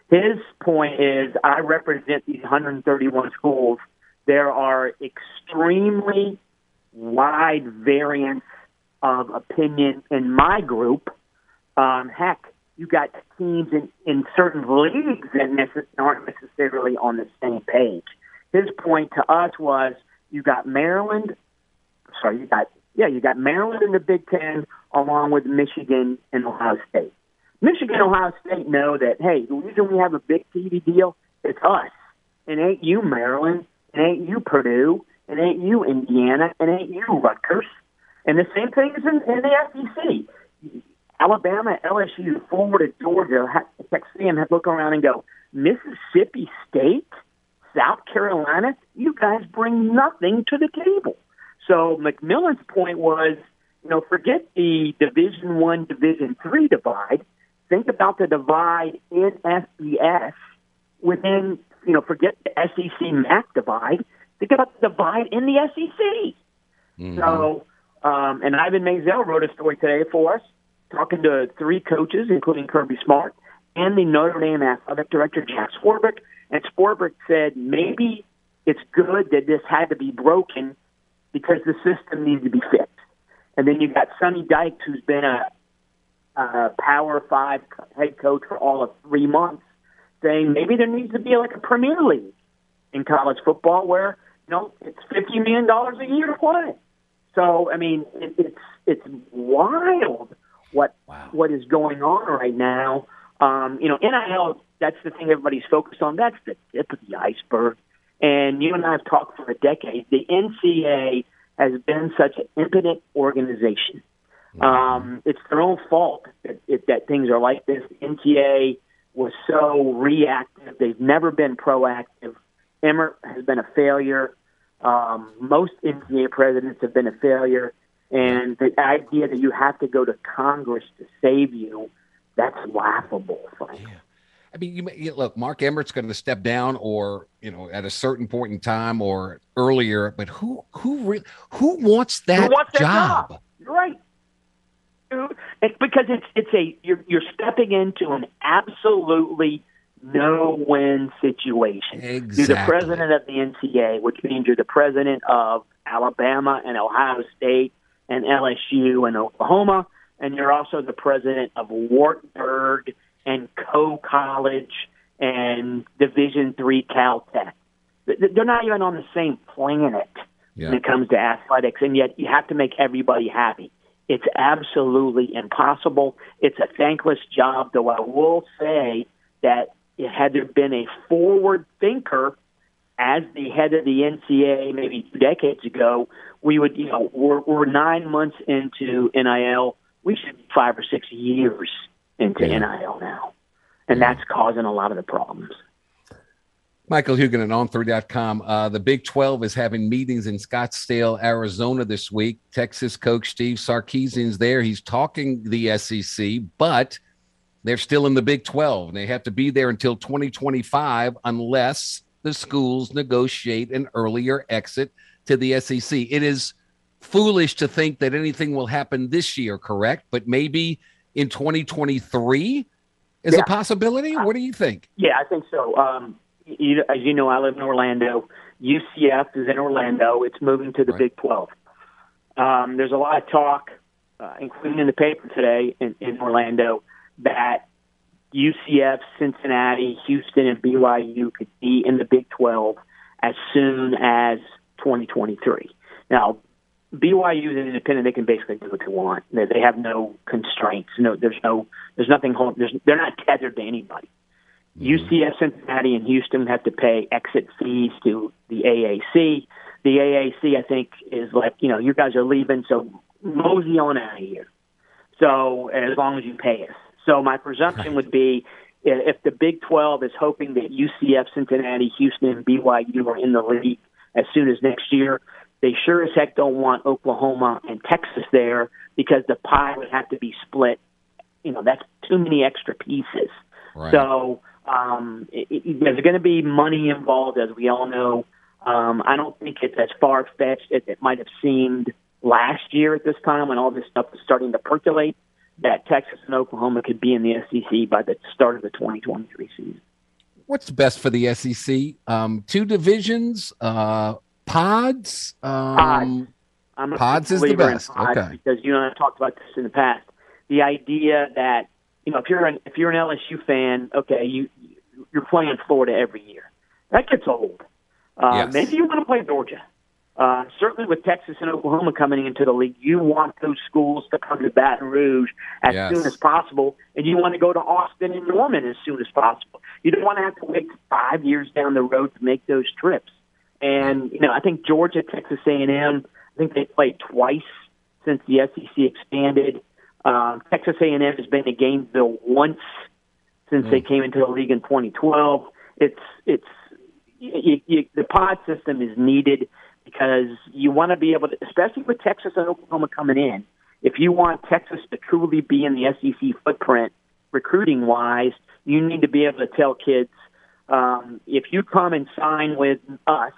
His point is, I represent these 131 schools. There are extremely wide variance of opinion in my group. Um, heck, you got teams in, in certain leagues that aren't necessarily on the same page. His point to us was, you got Maryland. Sorry, you got yeah, you got Maryland in the Big Ten, along with Michigan and Ohio State. Michigan and Ohio State know that, hey, the reason we have a big TV deal, it's us. It ain't you, Maryland. It ain't you, Purdue. It ain't you, Indiana. It ain't you, Rutgers. And the same thing is in, in the SEC. Alabama, LSU, Florida, Georgia, Texas A&M have look around and go, Mississippi State, South Carolina, you guys bring nothing to the table. So McMillan's point was, you know, forget the Division One, Division Three divide. Think about the divide in FBS within, you know, forget the SEC MAC divide. Think about the divide in the SEC. So, um, and Ivan Maisel wrote a story today for us, talking to three coaches, including Kirby Smart and the Notre Dame athletic director Jack Swarbrick. And Swarbrick said maybe it's good that this had to be broken because the system needs to be fixed. And then you've got Sonny Dykes, who's been a, a Power Five head coach for all of three months, saying maybe there needs to be like a Premier League in college football where you know it's fifty million dollars a year to play. So I mean, it, it's it's wild what what is going on right now. Um, you know, NIL. That's the thing everybody's focused on. That's the tip of the iceberg. And you and I have talked for a decade. The NCAA has been such an impotent organization. Um, it's their own fault that, that, that things are like this. The NCAA was so reactive. They've never been proactive. Emmert has been a failure. Um, most NCAA presidents have been a failure. And the idea that you have to go to Congress to save you, that's laughable, Frank. I mean, you, you look, Mark Emmert's going to step down, or you know, at a certain point in time, or earlier. But who, who, re- who wants that, who wants that job? job? Right. It's because it's it's a you're you're stepping into an absolutely no win situation. Exactly. You're the president of the NCA, which means you're the president of Alabama and Ohio State and LSU and Oklahoma, and you're also the president of Wartburg and Coe College and Division Three Caltech. They're not even on the same planet Yeah. when it comes to athletics, and yet you have to make everybody happy. It's absolutely impossible. It's a thankless job, though I will say that had there been a forward thinker as the head of the NCAA maybe two decades ago, we would, you know, we're, we're nine months into NIL. We should be five or six years into NIL now. And that's causing a lot of the problems. Michael Huguenin at on3.com. Uh, the Big 12 is having meetings in Scottsdale, Arizona this week. Texas coach Steve Sarkisian's there. He's talking the SEC, but they're still in the Big 12. and They have to be there until 2025 unless the schools negotiate an earlier exit to the SEC. It is foolish to think that anything will happen this year, correct? But maybe in 2023 is Yeah. a possibility. What do you think? Yeah, I think so. Um, you, as you know, I live in Orlando. UCF is in Orlando. It's moving to the Big 12. Um, there's a lot of talk, uh, including in the paper today in, in Orlando, that UCF, Cincinnati, Houston, and BYU could be in the Big 12 as soon as 2023. Now, BYU is an independent; they can basically do what they want. They, they have no constraints. No, there's no, there's nothing. hold- There's, they're not tethered to anybody. Mm-hmm. UCF, Cincinnati, and Houston have to pay exit fees to the AAC. The AAC, I think, is like, you know, you guys are leaving, so mosey on out of here. So as long as you pay us. So my presumption would be if the Big 12 is hoping that UCF, Cincinnati, Houston, and BYU are in the league as soon as next year, they sure as heck don't want Oklahoma and Texas there because the pie would have to be split. You know, that's too many extra pieces. Right. So um, it, it, there's going to be money involved, as we all know. Um, I don't think it's as far fetched as it might have seemed last year at this time when all this stuff was starting to percolate. That Texas and Oklahoma could be in the SEC by the start of the 2023 season. what's best for the SEC? Um, two divisions, uh, pods. Um, Pods. Pods is the best. Okay. because you and I have talked about this in the past. The idea that you know if you're an if you're an LSU fan, okay, you you're playing Florida every year. That gets old. Uh, Yes. Maybe you want to play Georgia. Uh, certainly, with Texas and Oklahoma coming into the league, you want those schools to come to Baton Rouge as Yes. soon as possible, and you want to go to Austin and Norman as soon as possible. You don't want to have to wait five years down the road to make those trips. And you know, I think Georgia, Texas A&M, I think they played twice since the SEC expanded. Um, Texas A&M has been to Gainesville once since they came into the league in 2012. It's it's you, you, the pod system is needed because you want to be able to, especially with Texas and Oklahoma coming in. If you want Texas to truly be in the SEC footprint, recruiting wise, you need to be able to tell kids um, if you come and sign with us,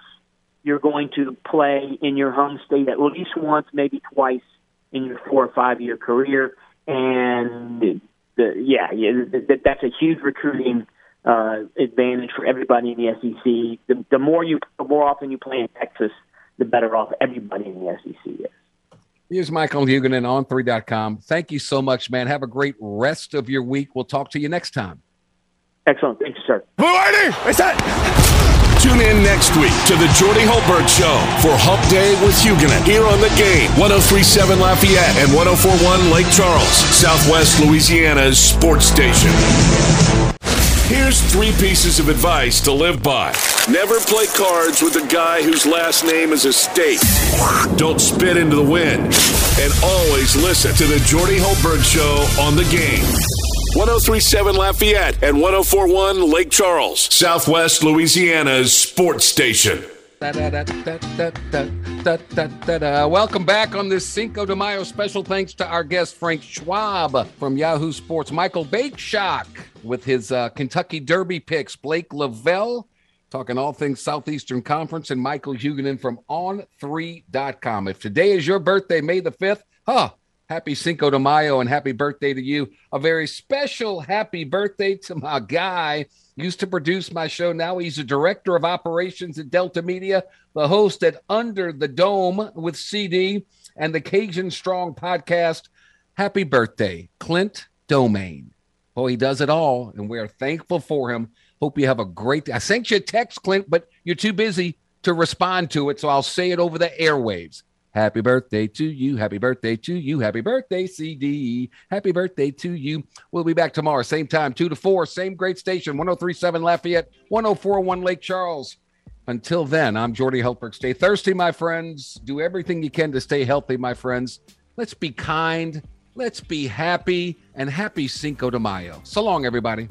you're going to play in your home state at least once, maybe twice in your four or five year career. And the, yeah, yeah that, that's a huge recruiting uh, advantage for everybody in the SEC. The, the more you, the more often you play in Texas, the better off everybody in the SEC is. Here's Michael Huguenin on 3.com. Thank you so much, man. Have a great rest of your week. We'll talk to you next time. Excellent. Thank you, sir. Tune in next week to the Jordy Hultberg Show for Hump Day with Huguenin here on the game 1037 Lafayette and 1041 Lake Charles, Southwest Louisiana's sports station. Here's three pieces of advice to live by. Never play cards with a guy whose last name is a state. Don't spit into the wind. And always listen to the Jordy Hultberg Show on the game. 1037 Lafayette and 1041 Lake Charles, Southwest Louisiana's sports station. Welcome back on this Cinco de Mayo special. Thanks to our guest Frank Schwab from Yahoo Sports, Michael Beychok with his uh, Kentucky Derby picks, Blake Lavelle talking all things Southeastern Conference, and Michael Huguenin from On3.com. If today is your birthday, May the 5th, huh? Happy Cinco de Mayo and happy birthday to you. A very special happy birthday to my guy. Used to produce my show. Now he's a director of operations at Delta Media, the host at Under the Dome with CD and the Cajun Strong podcast. Happy birthday, Clint Domain. Oh, he does it all, and we're thankful for him. Hope you have a great day. I sent you a text, Clint, but you're too busy to respond to it, so I'll say it over the airwaves. Happy birthday to you. Happy birthday to you. Happy birthday, CD. Happy birthday to you. We'll be back tomorrow, same time, 2 to 4, same great station, 1037 Lafayette, 1041 Lake Charles. Until then, I'm Jordy Hultberg. Stay thirsty, my friends. Do everything you can to stay healthy, my friends. Let's be kind. Let's be happy and happy Cinco de Mayo. So long, everybody.